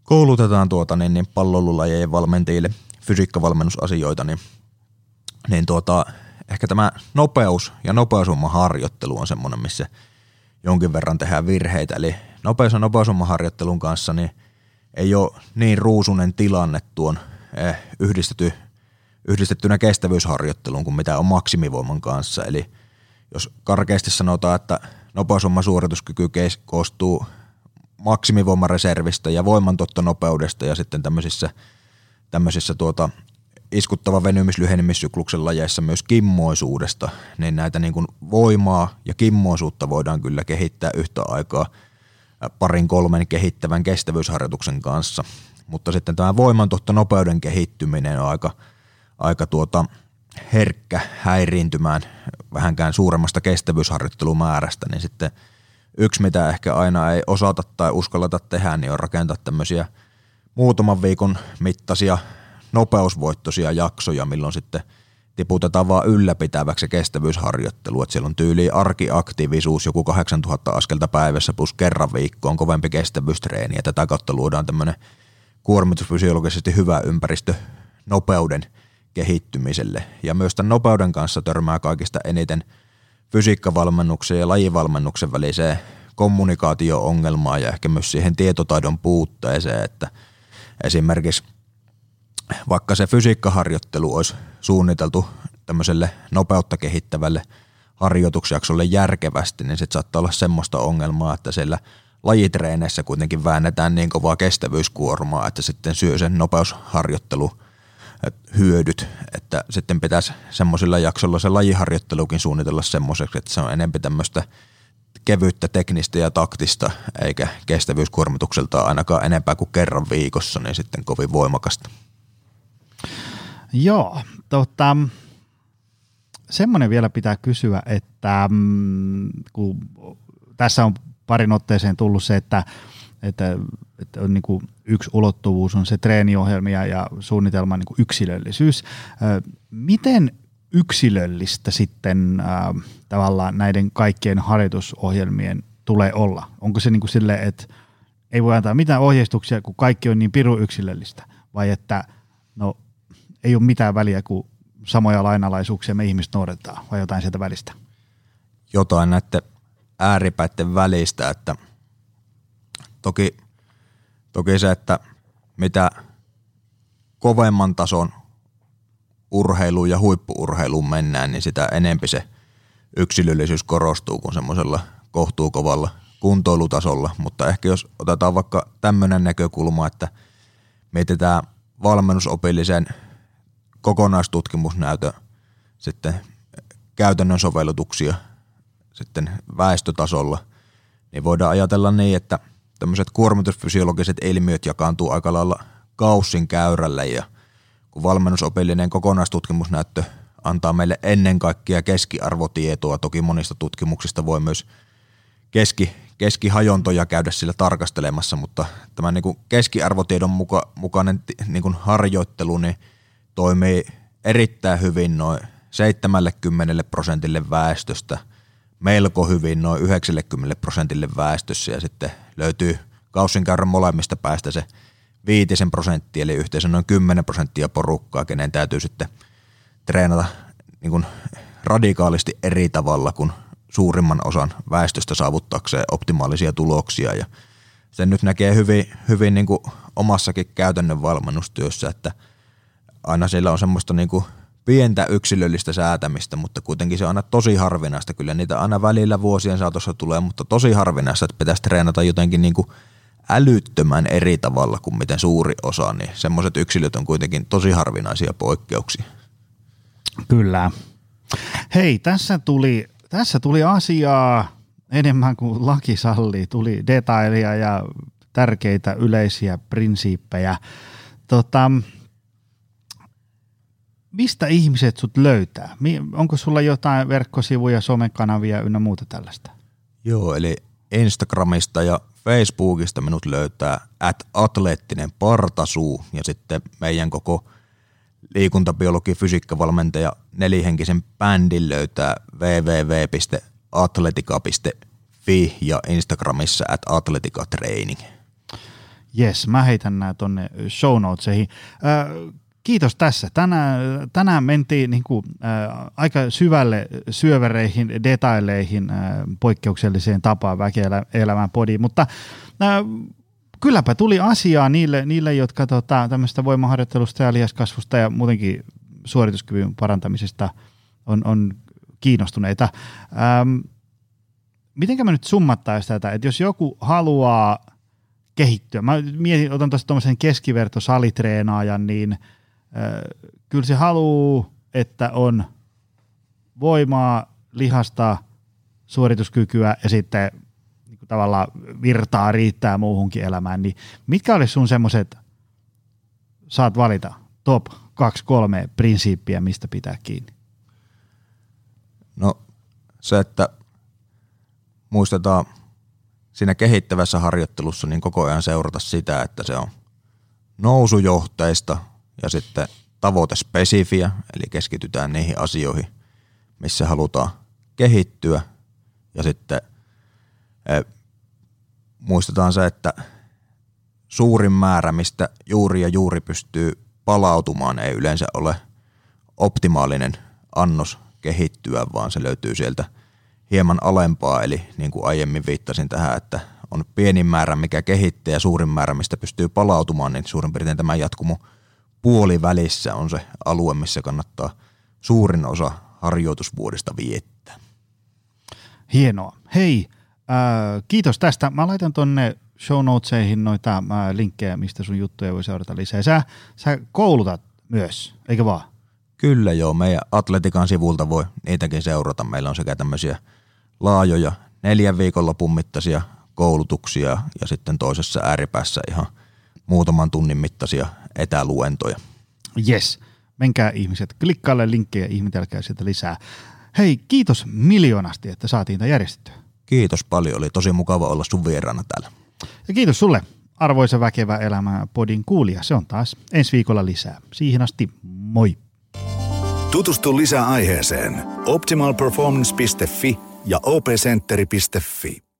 C: koulutetaan tuota, niin, niin palloilulajien valmentajille fysiikkavalmennusasioita, niin, niin tuota, ehkä tämä nopeus ja nopeusummaharjoittelu on semmoinen, missä jonkin verran tehdään virheitä. Eli nopeus- ja nopeusummaharjoittelun kanssa niin ei ole niin ruusunen tilanne tuon eh, yhdistetty, yhdistettynä kestävyysharjoitteluun kuin mitä on maksimivoiman kanssa. Eli jos karkeasti sanotaan, että nopeusumman suorituskyky koostuu maksimivoimareservistä ja voimantottonopeudesta ja sitten tämmöisissä, tämmöisissä tuota, iskuttava venymis-lyhenemissykluksen lajeissa myös kimmoisuudesta, niin näitä niin kuin voimaa ja kimmoisuutta voidaan kyllä kehittää yhtä aikaa parin kolmen kehittävän kestävyysharjoituksen kanssa. Mutta sitten tämä voimantohtonopeuden kehittyminen on aika, aika tuota herkkä häiriintymään vähänkään suuremmasta kestävyysharjoittelumäärästä, niin sitten yksi, mitä ehkä aina ei osata tai uskalleta tehdä, niin on rakentaa tämmöisiä muutaman viikon mittaisia nopeusvoittoisia jaksoja, milloin sitten tiputetaan vaan ylläpitäväksi kestävyysharjoittelu, että siellä on tyyli arkiaktiivisuus joku 8000 askelta päivässä plus kerran viikkoon kovempi kestävyystreeni ja tätä kautta luodaan tämmöinen kuormitusfysiologisesti hyvä ympäristö nopeuden kehittymiselle. Ja myös tämän nopeuden kanssa törmää kaikista eniten fysiikkavalmennuksen ja lajivalmennuksen väliseen kommunikaatio-ongelmaan ja ehkä myös siihen tietotaidon puutteeseen, että esimerkiksi – vaikka se fysiikkaharjoittelu olisi suunniteltu tämmöiselle nopeutta kehittävälle harjoitusjaksolle järkevästi, niin sitten saattaa olla semmoista ongelmaa, että siellä lajitreeneissä kuitenkin väännetään niin kovaa kestävyyskuormaa, että sitten syö sen nopeusharjoittelu hyödyt, että sitten pitäisi semmoisilla jaksoilla se lajiharjoittelukin suunnitella semmoiseksi, että se on enemmän tämmöistä kevyttä teknistä ja taktista, eikä kestävyyskuormitukselta ainakaan enempää kuin kerran viikossa, niin sitten kovin voimakasta.
B: Joo, tota, semmoinen vielä pitää kysyä, että mm, kun tässä on parin otteeseen tullut se, että, että, että on niin kuin yksi ulottuvuus on se treeniohjelmia ja suunnitelman niin kuin yksilöllisyys. Miten yksilöllistä sitten tavallaan näiden kaikkien harjoitusohjelmien tulee olla? Onko se niin kuin sille, että ei voi antaa mitään ohjeistuksia, kun kaikki on niin piru yksilöllistä, vai että no ei ole mitään väliä, kun samoja lainalaisuuksia me ihmiset noudatetaan, vai jotain sieltä välistä?
C: Jotain näiden ääripäiden välistä, että toki, toki se, että mitä kovemman tason urheiluun ja huippuurheiluun mennään, niin sitä enempi se yksilöllisyys korostuu kuin semmoisella kohtuukovalla kuntoilutasolla. Mutta ehkä jos otetaan vaikka tämmöinen näkökulma, että mietitään valmennusopillisen kokonaistutkimusnäytö sitten käytännön sovellutuksia sitten väestötasolla, niin voidaan ajatella niin, että tämmöiset kuormitusfysiologiset ilmiöt jakaantuu aika lailla kaussin käyrälle ja kun valmennusopillinen kokonaistutkimusnäyttö antaa meille ennen kaikkea keskiarvotietoa. Toki monista tutkimuksista voi myös keski, keskihajontoja käydä sillä tarkastelemassa, mutta tämä niin kuin keskiarvotiedon muka, mukainen niin kuin harjoittelu niin toimii erittäin hyvin noin 70 prosentille väestöstä, melko hyvin noin 90 prosentille väestössä ja sitten löytyy kaussinkäyrän molemmista päästä se viitisen prosenttia, eli yhteensä noin 10 prosenttia porukkaa, kenen täytyy sitten treenata niin kuin radikaalisti eri tavalla kuin suurimman osan väestöstä saavuttaakseen optimaalisia tuloksia. Ja sen nyt näkee hyvin, hyvin niin kuin omassakin käytännön valmennustyössä, että aina siellä on semmoista niin kuin pientä yksilöllistä säätämistä, mutta kuitenkin se on aina tosi harvinaista. Kyllä niitä aina välillä vuosien saatossa tulee, mutta tosi harvinaista, että pitäisi treenata jotenkin niin kuin älyttömän eri tavalla kuin miten suuri osa, niin semmoiset yksilöt on kuitenkin tosi harvinaisia poikkeuksia.
B: Kyllä. Hei, tässä tuli, tässä tuli asiaa enemmän kuin laki sallii. Tuli detailia ja tärkeitä yleisiä prinsiippejä. Tota, mistä ihmiset sut löytää? Onko sulla jotain verkkosivuja, somekanavia ynnä muuta tällaista?
C: Joo, eli Instagramista ja Facebookista minut löytää at atleettinen partasuu ja sitten meidän koko liikuntabiologi fysiikkavalmentaja nelihenkisen bändin löytää www.atletica.fi ja Instagramissa at atletica-training.
B: Yes, mä heitän nämä tonne show notesihin. Äh, kiitos tässä. Tänään, tänään mentiin niin kuin, äh, aika syvälle syövereihin, detaileihin, äh, poikkeukselliseen tapaan väkeelämään podiin, mutta äh, kylläpä tuli asiaa niille, niille jotka tota, tämmöistä voimaharjoittelusta ja lihaskasvusta ja muutenkin suorituskyvyn parantamisesta on, on kiinnostuneita. Ähm, mitenkä mä nyt summattaisin tätä, että jos joku haluaa kehittyä, mä mietin, otan tuossa tuommoisen keskivertosalitreenaajan, niin – kyllä se haluaa, että on voimaa, lihasta, suorituskykyä ja sitten niin kuin tavallaan virtaa riittää muuhunkin elämään, niin mitkä olisi sun semmoiset, saat valita top 2-3 prinsiippiä, mistä pitää kiinni?
C: No se, että muistetaan siinä kehittävässä harjoittelussa niin koko ajan seurata sitä, että se on nousujohteista – ja sitten tavoite spesifiä, eli keskitytään niihin asioihin, missä halutaan kehittyä. Ja sitten e, muistetaan se, että suurin määrä, mistä juuri ja juuri pystyy palautumaan, ei yleensä ole optimaalinen annos kehittyä, vaan se löytyy sieltä hieman alempaa, eli niin kuin aiemmin viittasin tähän, että on pienin määrä, mikä kehittää ja suurin määrä, mistä pystyy palautumaan, niin suurin piirtein tämä jatkumo – puolivälissä on se alue, missä kannattaa suurin osa harjoitusvuodesta viettää.
B: Hienoa. Hei, äh, kiitos tästä. Mä laitan tonne show notesihin noita äh, linkkejä, mistä sun juttuja voi seurata lisää. Sä, sä koulutat myös, eikö vaan?
C: Kyllä joo, meidän Atletikan sivulta voi niitäkin seurata. Meillä on sekä tämmöisiä laajoja neljän viikonlopun mittaisia koulutuksia ja sitten toisessa ääripäässä ihan muutaman tunnin mittaisia etäluentoja.
B: Yes, menkää ihmiset, klikkaalle linkkejä, ihmetelkää sieltä lisää. Hei, kiitos miljoonasti, että saatiin tämä järjestettyä.
C: Kiitos paljon, oli tosi mukava olla sun vieraana täällä.
B: Ja kiitos sulle, arvoisa väkevä elämä podin kuulija. Se on taas ensi viikolla lisää. Siihen asti, moi.
A: Tutustu lisää aiheeseen optimalperformance.fi ja opcenteri.fi.